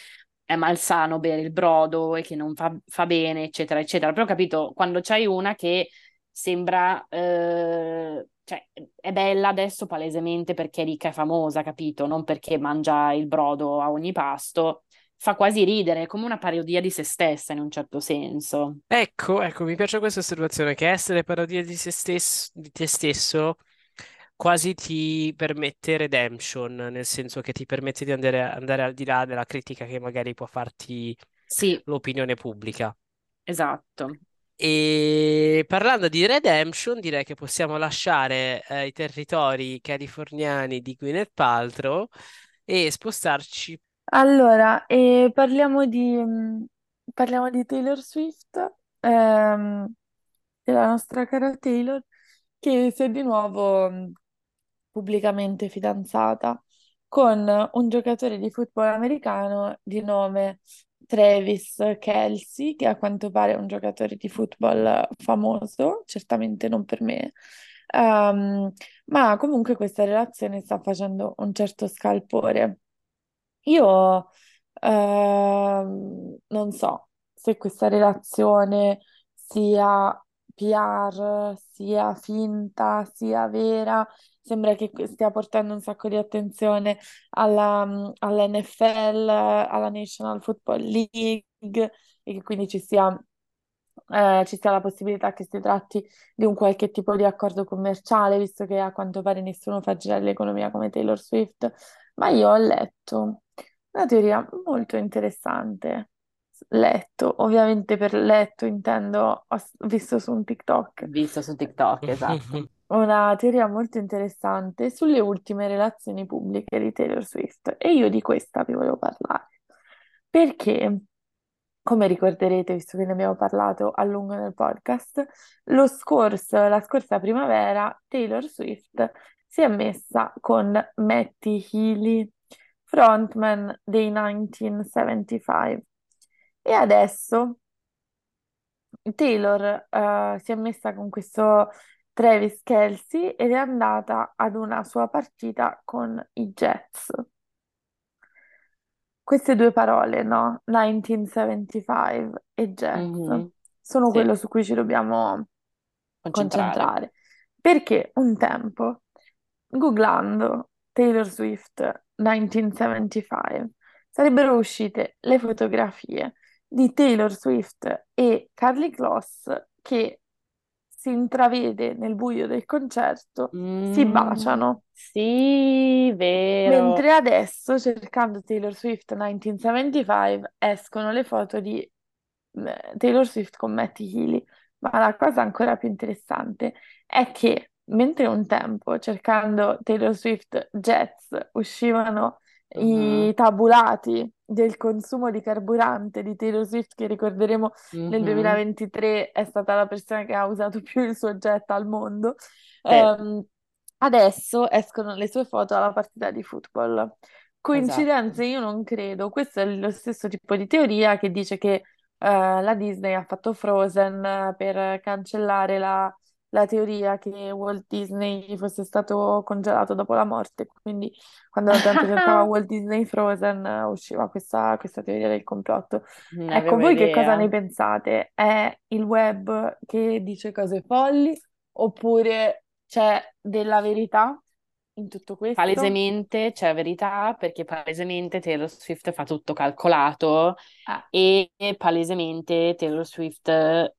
è malsano bere il brodo e che non fa, fa bene, eccetera, eccetera. Però ho capito, quando c'hai una che sembra, eh, cioè, è bella adesso palesemente perché è ricca e famosa, capito? Non perché mangia il brodo a ogni pasto. Fa quasi ridere, è come una parodia di se stessa in un certo senso. Ecco, ecco, mi piace questa osservazione, che essere parodia di se stesso, di te stesso quasi ti permette redemption, nel senso che ti permette di andare, andare al di là della critica che magari può farti Sì, l'opinione pubblica. esatto. E parlando di redemption, direi che possiamo lasciare eh, i territori californiani di Gwyneth Paltrow e spostarci. Allora, eh, parliamo di, parliamo di Taylor Swift, ehm, della nostra cara Taylor, che si è di nuovo pubblicamente fidanzata con un giocatore di football americano di nome Travis Kelce, che a quanto pare è un giocatore di football famoso, certamente non per me. Ehm, ma comunque questa relazione sta facendo un certo scalpore. Io ehm, non so se questa relazione sia PR, sia finta, sia vera. Sembra che stia portando un sacco di attenzione alla, all'NFL, alla National Football League e che quindi ci sia, eh, ci sia la possibilità che si tratti di un qualche tipo di accordo commerciale, visto che a quanto pare nessuno fa girare l'economia come Taylor Swift. Ma io ho letto una teoria molto interessante. Letto, ovviamente per letto intendo, ho visto su un TikTok, Visto su TikTok, esatto. (laughs) una teoria molto interessante sulle ultime relazioni pubbliche di Taylor Swift. E io di questa vi volevo parlare. Perché, come ricorderete, visto che ne abbiamo parlato a lungo nel podcast, lo scorso, la scorsa primavera Taylor Swift si è messa con Matty Healy, frontman dei 1975. E adesso Taylor eh, si è messa con questo Travis Kelce ed è andata ad una sua partita con i Jets. Queste due parole, no? 1975 e Jets, Mhm, sono Sì, quello su cui ci dobbiamo concentrare. concentrare. Perché un tempo, googlando Taylor Swift 1975, sarebbero uscite le fotografie di Taylor Swift e Carly Kloss che si intravede nel buio del concerto, si Mm, baciano. sì, vero. Mentre adesso, cercando Taylor Swift 1975, escono le foto di eh, Taylor Swift con Matty Healy. Ma la cosa ancora più interessante è che mentre un tempo, cercando Taylor Swift Jets, uscivano I tabulati del consumo di carburante di Taylor Swift, che ricorderemo nel mhm, 2023 è stata la persona che ha usato più il suo jet al mondo. Sì, Ehm, adesso escono le sue foto alla partita di football. esatto. Coincidenze io non credo, questo è lo stesso tipo di teoria che dice che eh, la Disney ha fatto Frozen eh, per cancellare la, la teoria che Walt Disney fosse stato congelato dopo la morte, quindi quando la gente cercava (laughs) Walt Disney Frozen eh, usciva questa, questa teoria del complotto. Ne Ecco, voi che cosa ne pensate? È il web che dice cose folli oppure c'è della verità in tutto questo? Palesemente c'è verità perché palesemente Taylor Swift fa tutto calcolato Eh. e palesemente Taylor Swift,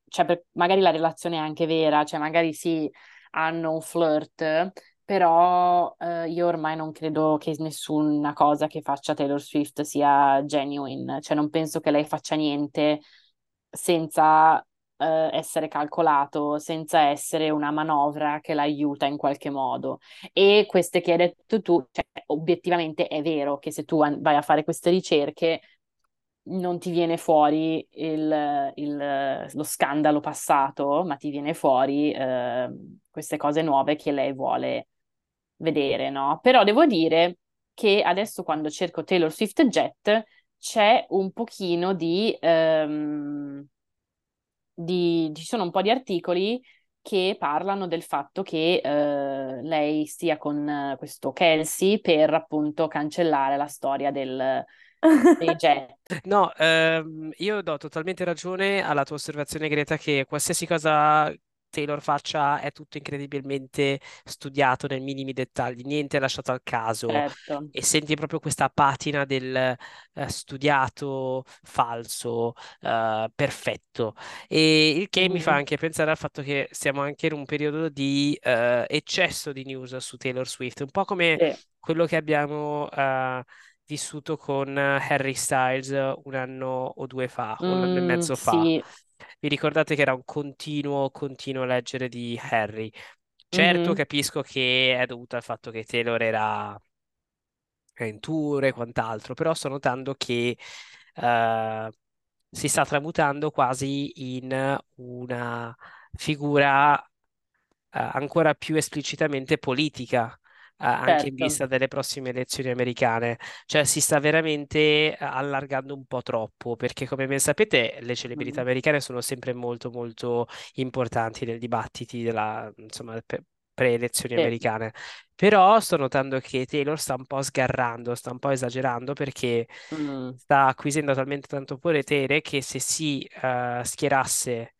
cioè per- magari la relazione è anche vera, cioè magari sì, hanno un flirt, però eh, io ormai non credo che nessuna cosa che faccia Taylor Swift sia genuine, cioè non penso che lei faccia niente senza eh, essere calcolato, senza essere una manovra che l'aiuta in qualche modo. E queste che hai detto tu, cioè, obiettivamente è vero che se tu vai a fare queste ricerche non ti viene fuori il- il- lo scandalo passato, ma ti viene fuori eh, queste cose nuove che lei vuole vedere, no? Però devo dire che adesso quando cerco Taylor Swift Jet c'è un pochino di, ehm, di- ci sono un po' di articoli che parlano del fatto che eh, lei stia con questo Kelsey per appunto cancellare la storia del. (laughs) No, ehm, io do totalmente ragione alla tua osservazione, Greta, che qualsiasi cosa Taylor faccia è tutto incredibilmente studiato nei minimi dettagli, niente è lasciato al caso certo. e senti proprio questa patina del eh, studiato falso, eh, perfetto. E il che mi fa anche pensare al fatto che siamo anche in un periodo di eh, eccesso di news su Taylor Swift, un po' come Sì. quello che abbiamo eh, vissuto con Harry Styles un anno o due fa, un anno e Mm, mezzo fa. sì. Vi ricordate che era un continuo, continuo leggere di Harry? Certo, Mhm. capisco che è dovuto al fatto che Taylor era in tour e quant'altro, però sto notando che eh, si sta tramutando quasi in una figura eh, ancora più esplicitamente politica, anche in Certo. vista delle prossime elezioni americane. Cioè si sta veramente eh, allargando un po' troppo, perché come ben sapete le celebrità Mm. americane sono sempre molto molto importanti nei dibattiti della, insomma, pe- pre-elezioni Sì. americane. Però sto notando che Taylor sta un po' sgarrando, sta un po' esagerando perché Mm. sta acquisendo talmente tanto potere che se si eh, schierasse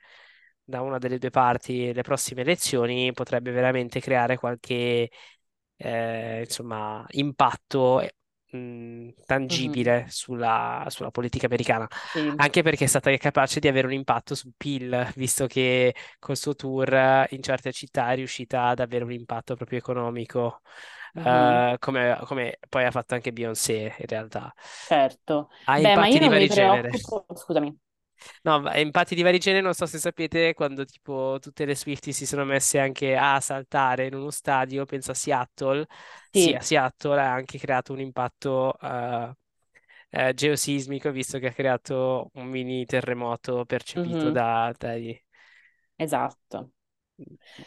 da una delle due parti le prossime elezioni potrebbe veramente creare qualche eh, insomma, impatto eh, mh, tangibile sulla, sulla politica americana, Sì. anche perché è stata capace di avere un impatto sul PIL, visto che col suo tour in certe città è riuscita ad avere un impatto proprio economico, eh, come, come poi ha fatto anche Beyoncé in realtà. Certo. Ha Beh, ma impatti di vari genere. preoccupo. Scusami. No, impatti di vari generi, non so se sapete, quando tipo tutte le Swiftie si sono messe anche a saltare in uno stadio, penso a Seattle, sì, a. Seattle ha anche creato un impatto eh, eh, geosismico, visto che ha creato un mini terremoto percepito Mhm. da- dai- Esatto.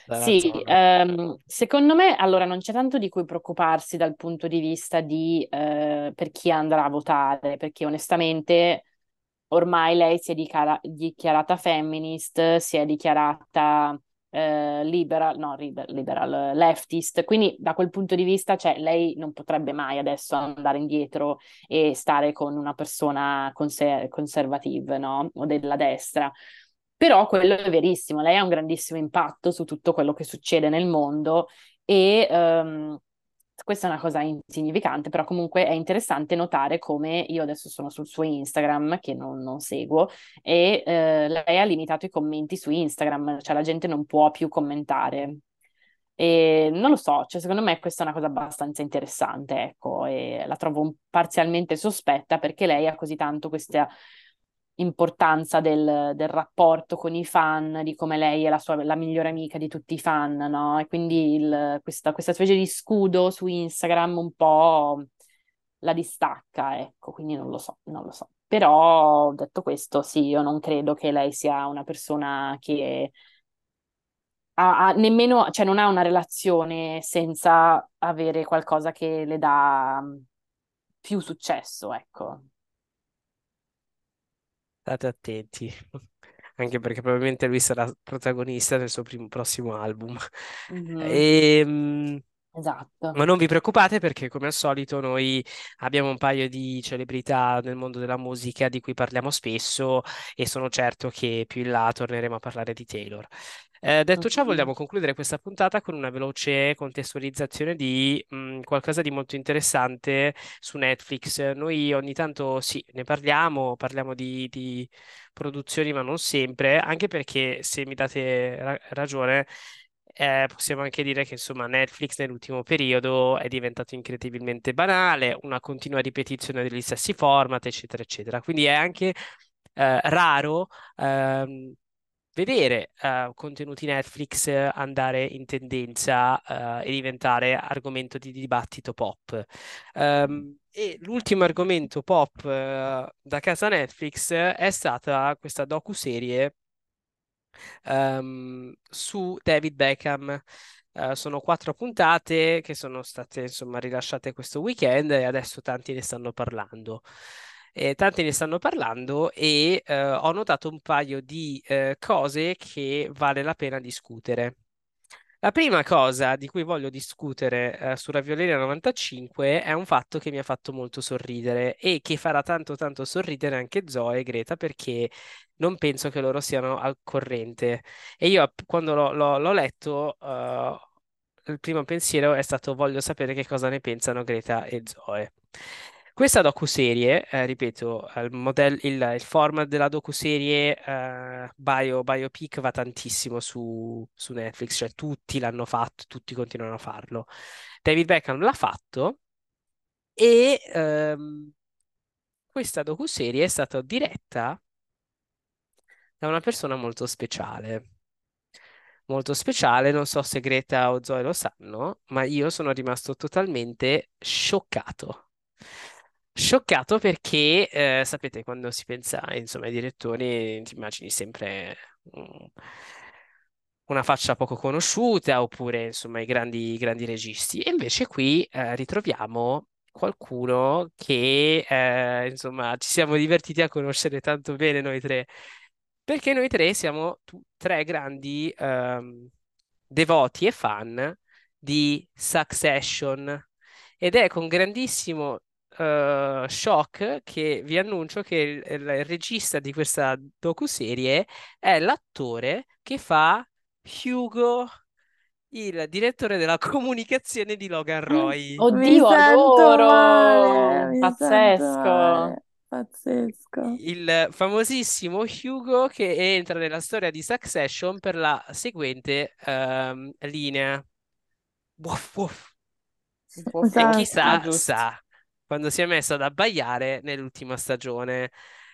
Sì, ehm, secondo me allora non c'è tanto di cui preoccuparsi dal punto di vista di eh, per chi andrà a votare, perché onestamente ormai lei si è dichiara- dichiarata feminist, si è dichiarata eh, liberal, no, liber- liberal, leftist, quindi da quel punto di vista, cioè, lei non potrebbe mai adesso andare indietro e stare con una persona conser- conservative, no? O della destra. Però quello è verissimo, lei ha un grandissimo impatto su tutto quello che succede nel mondo e ehm, questa è una cosa insignificante, però comunque è interessante notare come io adesso sono sul suo Instagram, che non, non seguo, e eh, lei ha limitato i commenti su Instagram, cioè la gente non può più commentare. E non lo so, cioè secondo me questa è una cosa abbastanza interessante, ecco, e la trovo parzialmente sospetta perché lei ha così tanto questa importanza del, del rapporto con i fan, di come lei è la, sua, la migliore amica di tutti i fan, no? E quindi il- questa, questa specie di scudo su Instagram un po' la distacca, ecco, quindi non lo so, non lo so. Però detto questo, sì, io non credo che lei sia una persona che ha, ha nemmeno, cioè non ha una relazione senza avere qualcosa che le dà più successo, ecco. State attenti, (laughs) anche perché probabilmente lui sarà protagonista del suo primo, prossimo album. Mhm, Ehm, Esatto. Ma non vi preoccupate perché come al solito noi abbiamo un paio di celebrità nel mondo della musica di cui parliamo spesso e sono certo che più in là torneremo a parlare di Taylor. Eh, detto ciò, vogliamo concludere questa puntata con una veloce contestualizzazione di mh, qualcosa di molto interessante su Netflix. Noi ogni tanto sì, ne parliamo, parliamo di, di produzioni, ma non sempre, anche perché se mi date ra- ragione eh, possiamo anche dire che insomma Netflix nell'ultimo periodo è diventato incredibilmente banale, una continua ripetizione degli stessi format, eccetera, eccetera. Quindi è anche eh, raro ehm, vedere eh, contenuti Netflix eh, andare in tendenza eh, e diventare argomento di dibattito pop. Ehm, e l'ultimo argomento pop eh, da casa Netflix è stata questa docuserie ehm, su David Beckham. Eh, sono quattro puntate che sono state insomma rilasciate questo weekend e adesso tanti ne stanno parlando. E tanti ne stanno parlando e eh, ho notato un paio di eh, cose che vale la pena discutere. La prima cosa di cui voglio discutere eh, su Ravioleria 95 è un fatto che mi ha fatto molto sorridere e che farà tanto tanto sorridere anche Zoe e Greta perché non penso che loro siano al corrente. E io quando l'ho l'ho- l'ho letto, eh, il primo pensiero è stato voglio sapere che cosa ne pensano Greta e Zoe. Questa docuserie, eh, ripeto, il, model- il, il format della docuserie eh, bio, biopic va tantissimo su, su Netflix, cioè tutti l'hanno fatto, tutti continuano a farlo. David Beckham l'ha fatto e ehm, questa docuserie è stata diretta da una persona molto speciale. Molto speciale, non so se Greta o Zoe lo sanno, ma io sono rimasto totalmente scioccato. Scioccato perché, eh, sapete, quando si pensa, insomma, ai direttori, ti immagini sempre mm, una faccia poco conosciuta oppure, insomma, i grandi, grandi registi. E invece qui eh, ritroviamo qualcuno che, eh, insomma, ci siamo divertiti a conoscere tanto bene noi tre, perché noi tre siamo tu- tre grandi ehm, devoti e fan di Succession. Ed è con grandissimo eh, shock che vi annuncio che il, il- regista di questa docuserie è l'attore che fa Hugo, il direttore della (laughs) comunicazione di Logan Roy. Mi Oddio, male, adoro! mi sento Pazzesco! male, pazzesco. Il famosissimo Hugo che entra nella storia di Succession per la seguente ehm, linea. Wuff, wuff. Boh, E Esatto. chissà, sa, quando si è messo ad abbaiare nell'ultima stagione.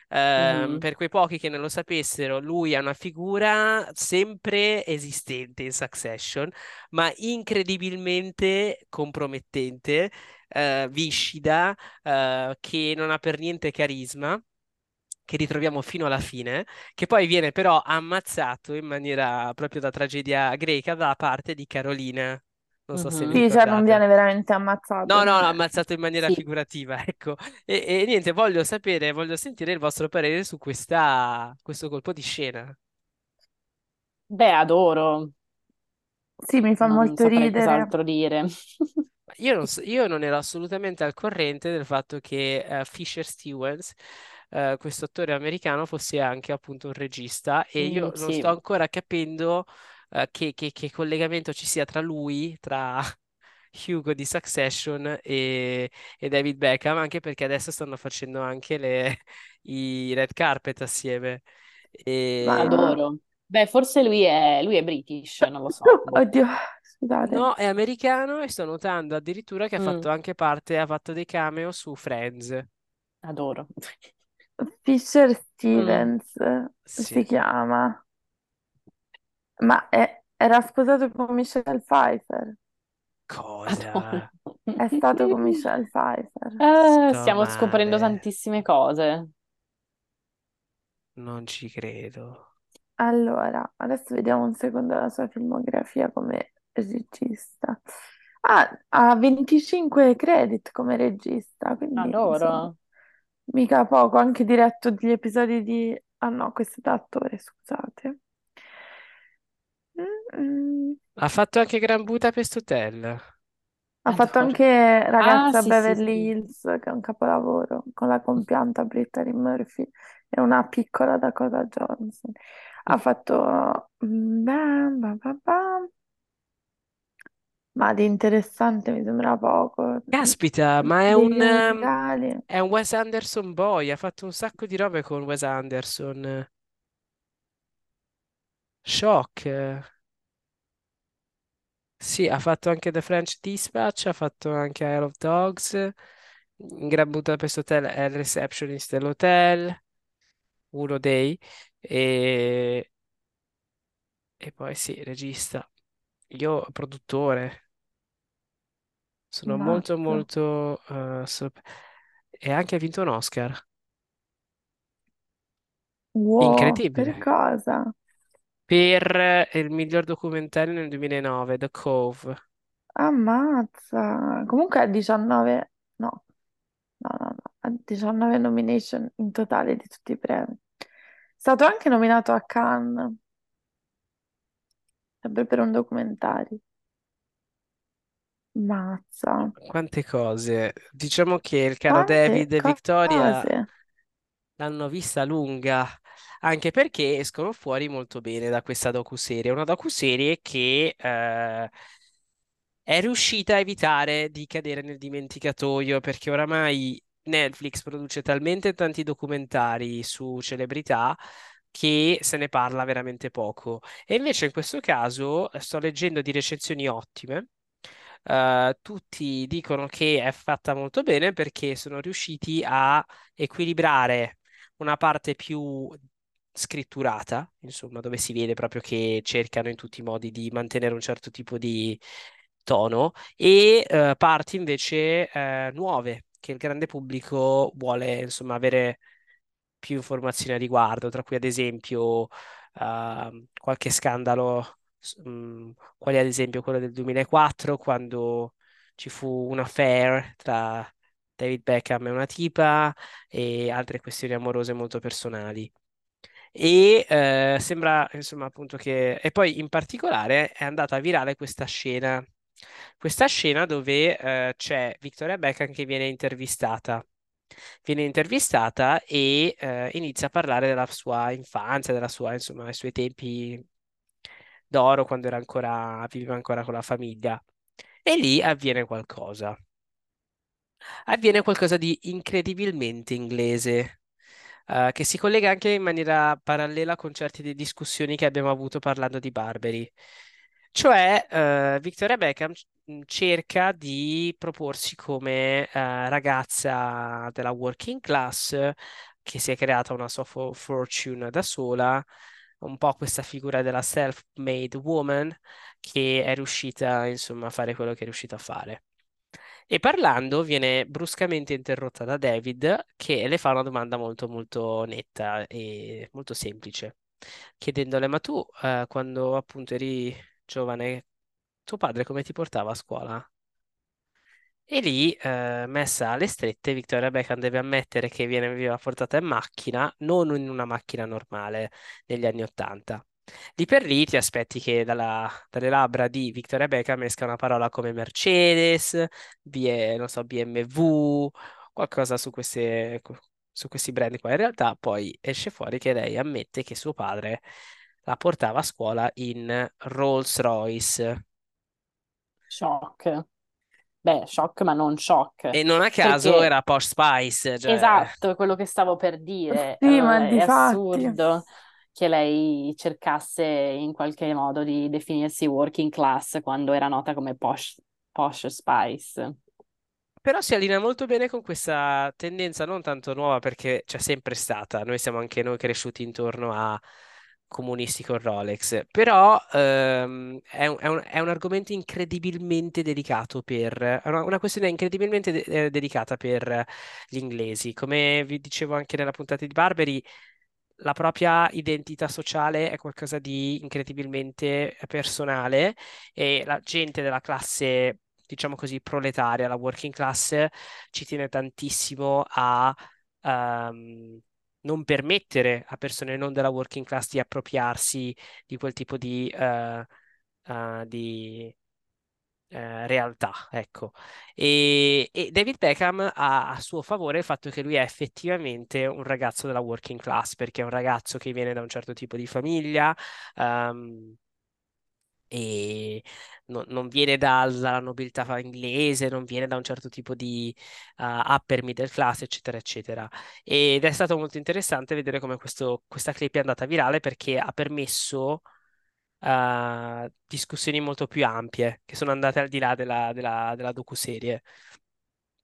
Ehm, Mhm. per quei pochi che non lo sapessero, lui è una figura sempre esistente in Succession, ma incredibilmente compromettente, eh, viscida, eh, che non ha per niente carisma, che ritroviamo fino alla fine, che poi viene però ammazzato in maniera proprio da tragedia greca da parte di Carolina. Non so se vi. Sì, cioè non ricordate. viene veramente ammazzato. No, no, non ammazzato in maniera Sì. figurativa, (laughs) ecco. E, e niente, voglio sapere, voglio sentire il vostro parere su questa, questo colpo di scena. Beh, adoro. Sì, mi fa Non molto saprei ridere. cos'altro dire. (laughs) Io non, so- io non ero assolutamente al corrente del fatto che eh, Fisher Stevens, eh, questo attore americano, fosse anche appunto un regista e io Mm, non sì. sto ancora capendo eh, che, che- che collegamento ci sia tra lui, tra (laughs) Hugo di Succession e, e David Beckham, anche perché adesso stanno facendo anche le- (laughs) i red carpet assieme. E... Ma Adoro. Beh, forse lui è, lui è British, non lo so. (laughs) Oddio, scusate. No, è americano e sto notando addirittura che ha Mm, fatto anche parte, ha fatto dei cameo su Friends. adoro. Fisher Mm, Stevens si Sì, chiama. Ma è- era sposato con Michelle Pfeiffer. cosa? È stato con (laughs) Michelle Pfeiffer. Eh, Sto stiamo scoprendo male, tantissime cose. non ci credo. Allora, adesso vediamo un secondo la sua filmografia come regista. Ah, ha 25 credit come regista, quindi insomma, Adoro. mica poco, ha anche diretto degli episodi di... Ah no, questo è da attore, scusate. Mm, mm. Ha fatto anche Gran Budapest Hotel. Ha fatto Adoro. anche Ah, Ragazza a sì, sì, Beverly sì. Hills, che è un capolavoro, con la compianta Brittany Murphy e una piccola Dakota Johnson. Ha fatto... mm, bam, bam, bam, bam. Ma di interessante mi sembra poco. Caspita, ma è Dei un, ehm, musicali. è un Wes Anderson boy, ha fatto un sacco di robe con Wes Anderson. Shock. Sì, ha fatto anche The French Dispatch, ha fatto anche Isle of Dogs, in Gran Budapest Hotel è il receptionist dell'hotel, uno dei, e, e poi sì, regista. Io produttore, sono molto Esatto. molto... eh, sor- e anche ha vinto un Oscar. Wow, per Incredibile. cosa? Per il miglior documentario nel 2009, The Cove. Ammazza. Comunque ha 19... No, no, no, no. Ha 19 nomination in totale di tutti i premi. È stato anche nominato a Cannes. sempre per un documentario. Mazza. Quante cose. Diciamo che il caro Quante David e Victoria cose. l'hanno vista lunga, anche perché escono fuori molto bene da questa docuserie. Una docuserie che eh, è riuscita a evitare di cadere nel dimenticatoio, perché oramai Netflix produce talmente tanti documentari su celebrità che se ne parla veramente poco. E invece in questo caso eh, sto leggendo di recensioni ottime. Eh, tutti dicono che è fatta molto bene perché sono riusciti a equilibrare una parte più scritturata, insomma, dove si vede proprio che cercano in tutti i modi di mantenere un certo tipo di tono, e eh, parti invece eh, nuove che il grande pubblico vuole, insomma, avere più informazioni a riguardo, tra cui ad esempio uh, qualche scandalo, um, quale ad esempio quello del 2004, quando ci fu un affair tra David Beckham e una tipa e altre questioni amorose molto personali. E eh, sembra insomma appunto che. E poi in particolare è andata virale questa scena. Questa scena dove eh, c'è Victoria Beckham che viene intervistata. Viene intervistata e eh, inizia a parlare della sua infanzia, della sua, insomma, dei suoi tempi d'oro quando era ancora, viveva ancora con la famiglia. E lì avviene qualcosa. Avviene qualcosa di incredibilmente inglese eh, che si collega anche in maniera parallela con certe di- discussioni che abbiamo avuto parlando di Barbary. Cioè, eh, Victoria Beckham c- cerca di proporsi come eh, ragazza della working class che si è creata una sua fo- fortune da sola, un po' questa figura della self-made woman che è riuscita, insomma, a fare quello che è riuscita a fare. E parlando viene bruscamente interrotta da David che le fa una domanda molto molto netta e molto semplice, chiedendole: Ma tu, eh, quando appunto eri giovane, tuo padre come ti portava a scuola? E lì, eh, messa alle strette, Victoria Beckham deve ammettere che viene, portata in macchina, non in una macchina normale negli anni Ottanta. Lì per lì ti aspetti che dalla- dalle labbra di Victoria Beckham esca una parola come Mercedes, B- non so, BMW, qualcosa su queste- su questi brand qua. In realtà poi esce fuori che lei ammette che suo padre la portava a scuola in Rolls-Royce. Shock. Beh, shock, ma non shock. E non a caso Perché- era Posh Spice, cioè... Esatto, è quello che stavo per dire. Sì, ma Eh, è difatti. assurdo che lei cercasse in qualche modo di definirsi working class quando era nota come Posh, Posh Spice. Però si allinea molto bene con questa tendenza non tanto nuova perché c'è sempre stata, noi siamo anche noi cresciuti intorno a comunisti con Rolex, però ehm, è un, è un- è un argomento incredibilmente delicato per, una, una questione incredibilmente de- eh, delicata per gli inglesi. Come vi dicevo anche nella puntata di Barbary, la propria identità sociale è qualcosa di incredibilmente personale e la gente della classe diciamo così, proletaria, la working class, ci tiene tantissimo a ehm, non permettere a persone non della working class di appropriarsi di quel tipo di, eh, eh, di eh, realtà, ecco. E, e David Beckham ha a suo favore il fatto che lui è effettivamente un ragazzo della working class, perché è un ragazzo che viene da un certo tipo di famiglia, ehm, e non, non viene dalla nobiltà inglese, non viene da un certo tipo di uh, upper middle class, eccetera, eccetera. Ed è stato molto interessante vedere come questo- questa clip è andata virale perché ha permesso uh, discussioni molto più ampie che sono andate al di là della, della, della docuserie.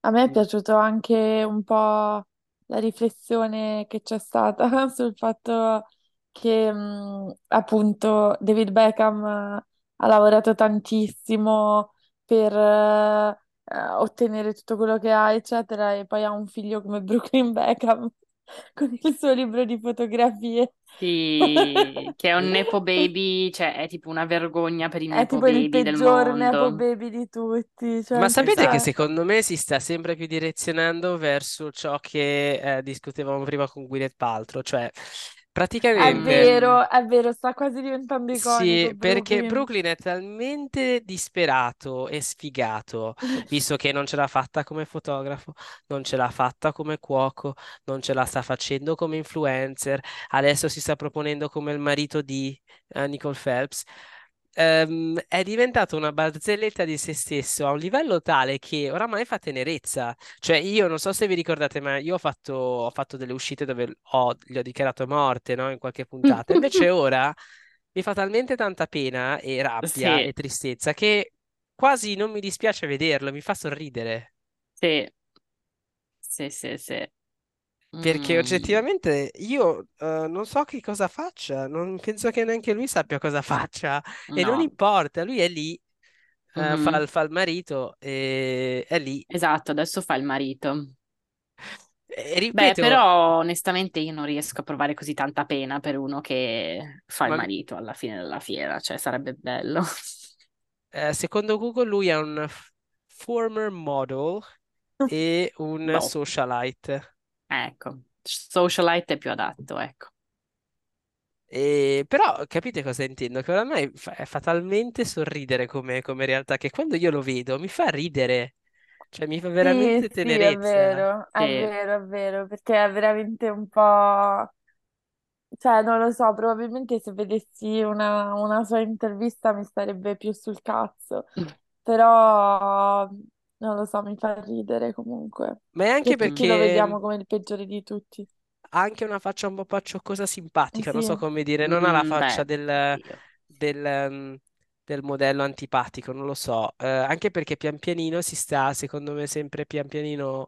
A me è piaciuto anche un po' la riflessione che c'è stata (laughs) sul fatto che mh, appunto David Beckham eh, ha lavorato tantissimo per eh, eh, ottenere tutto quello che ha, eccetera, e poi ha un figlio come Brooklyn Beckham (laughs) con il suo libro di fotografie. Sì, (laughs) che è un nepo baby, cioè è tipo una vergogna per i È nepo tipo il baby del peggior nepo mondo. baby di tutti. Cioè, Ma sapete che cioè- secondo me si sta sempre più direzionando verso ciò che eh, discutevamo prima con Gwyneth Paltrow, cioè Praticamente... È vero, è vero, sta quasi diventando iconico Sì, perché Brooklyn. Brooklyn è talmente disperato e sfigato, visto che non ce l'ha fatta come fotografo, non ce l'ha fatta come cuoco, non ce la sta facendo come influencer, adesso si sta proponendo come il marito di eh, Nicole Phelps. Ehm, è diventato una barzelletta di se stesso a un livello tale che oramai fa tenerezza. Cioè, io non so se vi ricordate, ma io ho fatto, ho fatto delle uscite dove ho- gli ho dichiarato morte, no? In qualche puntata. Invece (laughs) ora mi fa talmente tanta pena e rabbia Sì, e tristezza che quasi non mi dispiace vederlo, mi fa sorridere. sì, sì, sì, sì. Perché Mm, oggettivamente io eh, non so che cosa faccia, non penso che neanche lui sappia cosa faccia e non no. importa, lui è lì, eh, fa, Mhm. il- fa il marito e è lì. Esatto, adesso fa il marito. E Beh, ripeto, però onestamente io non riesco a provare così tanta pena per uno che fa il ma, marito alla fine della fiera, cioè sarebbe bello. eh, secondo Google lui è un former model (laughs) e un Boh, socialite. Ecco, socialite è più adatto, ecco. E, però capite cosa intendo? Che oramai fa, fa talmente sorridere come, come realtà che quando io lo vedo mi fa ridere, cioè mi fa Sì, veramente sì, è tenerezza. vero, è Sì. vero, è vero, perché è veramente un po'... Cioè, non lo so, probabilmente se vedessi una, una sua intervista mi starebbe più sul cazzo, però non lo so, mi fa ridere comunque, Ma è anche che tutti lo perché vediamo come il peggiore di tutti. ha anche una faccia un po' paccioccosa simpatica, non so Sì, come dire, non ha la Mm, faccia beh, del, oddio. del, mm, del modello antipatico, non lo so, Eh, anche perché pian pianino si sta, secondo me, sempre pian pianino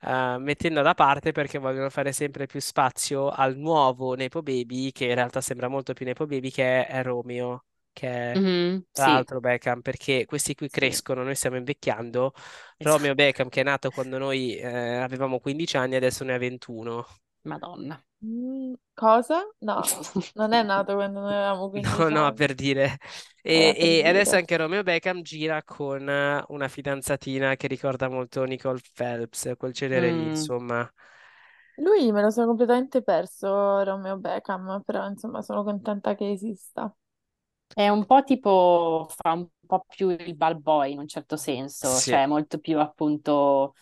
eh, mettendo da parte perché vogliono fare sempre più spazio al nuovo Nepo Baby, che in realtà sembra molto più Nepo Baby, che è Romeo, che è Mhm, tra sì, l'altro Beckham, perché questi qui sì, crescono, noi stiamo invecchiando. Romeo esatto. Beckham, che è nato quando noi eh, avevamo 15 anni, adesso ne ha 21. Madonna. Mm, cosa? No, non è nato quando noi avevamo (laughs) No, 15 no, anni, per dire. E, per e adesso dire. anche Romeo Beckham gira con eh, una fidanzatina che ricorda molto Nicole Phelps, quel genere lì, Mm. insomma. Lui me lo sono completamente perso, Romeo Beckham, però insomma sono contenta che esista. È un po' tipo, fa un po' più il ball boy in un certo senso, Sì. cioè molto più appunto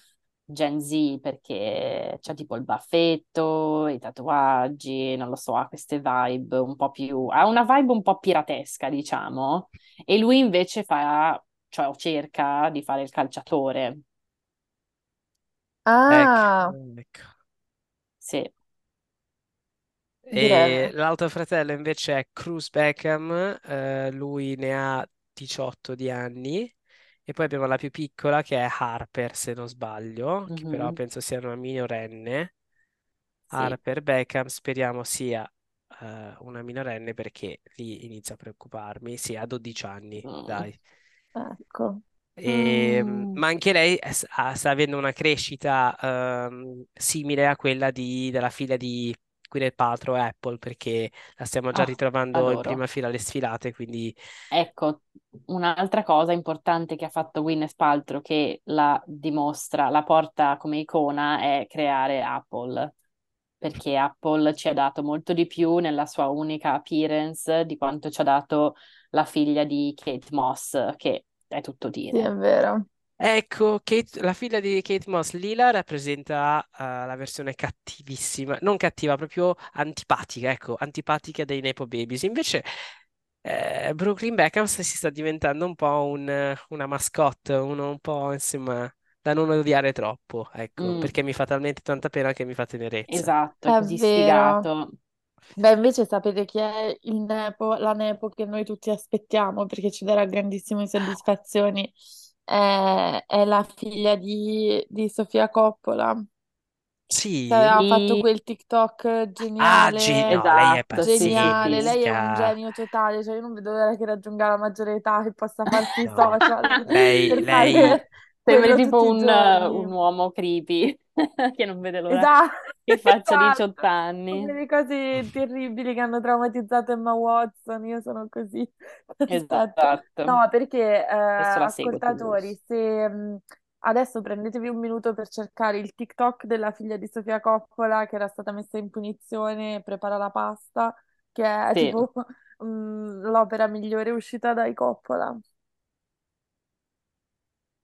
Gen Z perché c'ha tipo il baffetto, i tatuaggi, non lo so, ha queste vibe un po' più, ha una vibe un po' piratesca, diciamo, e lui invece fa, cioè cerca di fare il calciatore. Ecco, Ah, ecco. Sì. E l'altro fratello invece è Cruz Beckham, eh, lui ne ha 18 di anni. E poi abbiamo la più piccola che è Harper, se non sbaglio, che però penso sia una minorenne. Sì. Harper Beckham, speriamo sia eh, una minorenne perché lì inizio a preoccuparmi. Sì, ha 12 anni, Mm. dai. Ecco. E, Mm. ma anche lei è- ha- sta avendo una crescita ehm, simile a quella di- della figlia di Gwyneth Paltrow e Apple, perché la stiamo già Ah, ritrovando in prima adoro. fila alle sfilate, quindi Ecco, un'altra cosa importante che ha fatto Gwyneth Paltrow che la dimostra, la porta come icona è creare Apple, perché Apple ci ha dato molto di più nella sua unica appearance di quanto ci ha dato la figlia di Kate Moss, che è tutto Sì, è dire. vero. Ecco, Kate- la figlia di Kate Moss, Lila, rappresenta eh, la versione cattivissima, non cattiva, proprio antipatica, ecco, antipatica dei Nepo Babies. Invece eh, Brooklyn Beckham si sta diventando un po' un- una mascotte, uno un po', insomma, da non odiare troppo, ecco, Mm, perché mi fa talmente tanta pena che mi fa tenerezza. esatto, è È così vero. sfigato. Beh, invece sapete chi è il nepo, la nepo che noi tutti aspettiamo perché ci darà grandissime soddisfazioni? È, è la figlia di, di Sofia Coppola, che Sì? aveva fatto Sì, quel TikTok Ah, G- geniale, no, lei è esatto, sì, geniale. Lei è un pazzesca. genio totale, cioè io non vedo l'ora che raggiunga la maggiore età e possa farsi i No, social lei, (laughs) per lei... fare Sembri tipo un, un uomo creepy (laughs) che non vede l'ora Esatto, che faccia esatto. 18 Come anni. le cose terribili che hanno traumatizzato Emma Watson, io sono così. Aspetta. (laughs) Esatto. No, perché eh, ascoltatori, se, mh, adesso prendetevi un minuto per cercare il TikTok della figlia di Sofia Coppola che era stata messa in punizione e prepara la pasta, che è Sì. tipo (laughs) mm, l'opera migliore uscita dai Coppola.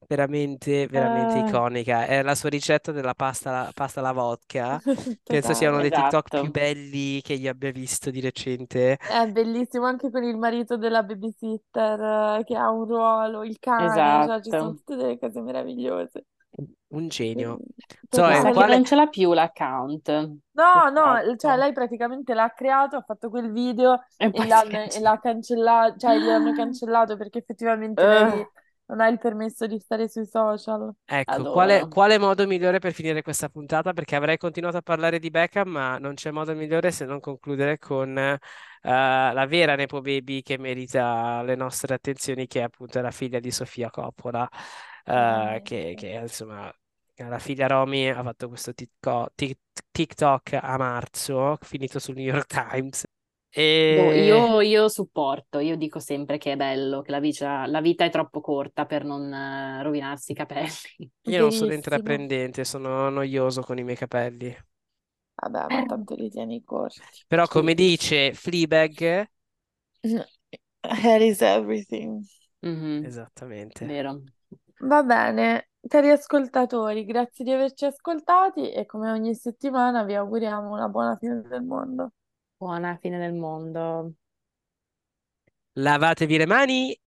Veramente, veramente Ah, iconica. È la sua ricetta della pasta, pasta alla vodka. (laughs) Penso sia uno dei TikTok più esatto. belli che io abbia visto di recente. È bellissimo anche con il marito della babysitter eh, che ha un ruolo, il cane, cioè ci sono Esatto. tutte delle cose meravigliose. Un genio. Totale. quale... non ce l'ha più l'account, No, no, cioè lei praticamente l'ha creato, ha fatto quel video E e l'hanno e cancella. l'ha cancellato, cioè gliel'hanno cancellato perché effettivamente lei Eh, non ha il permesso di stare sui social. Ecco, quale, adoro. quale modo migliore per finire questa puntata? Perché avrei continuato a parlare di Beckham, ma non c'è modo migliore se non concludere con eh, la vera Nepo Baby che merita le nostre attenzioni, che è appunto la figlia di Sofia Coppola, eh, che, Veramente. che, insomma la figlia Romy ha fatto questo TikTok a marzo, finito sul New York (laughs) Times. Boh, E io, io supporto, io dico sempre che è bello, che la vita, la vita è troppo corta per non eh, rovinarsi i capelli. (laughs) io non sono intraprendente, sono noioso con i miei capelli. Vabbè, ma tanto li tieni corti. Però, come dice Fleabag, Hair is everything. Mhm, esattamente. vero. Va bene, cari ascoltatori, grazie di averci ascoltati e come ogni settimana vi auguriamo una buona fine del mondo. Buona fine del mondo. Lavatevi le mani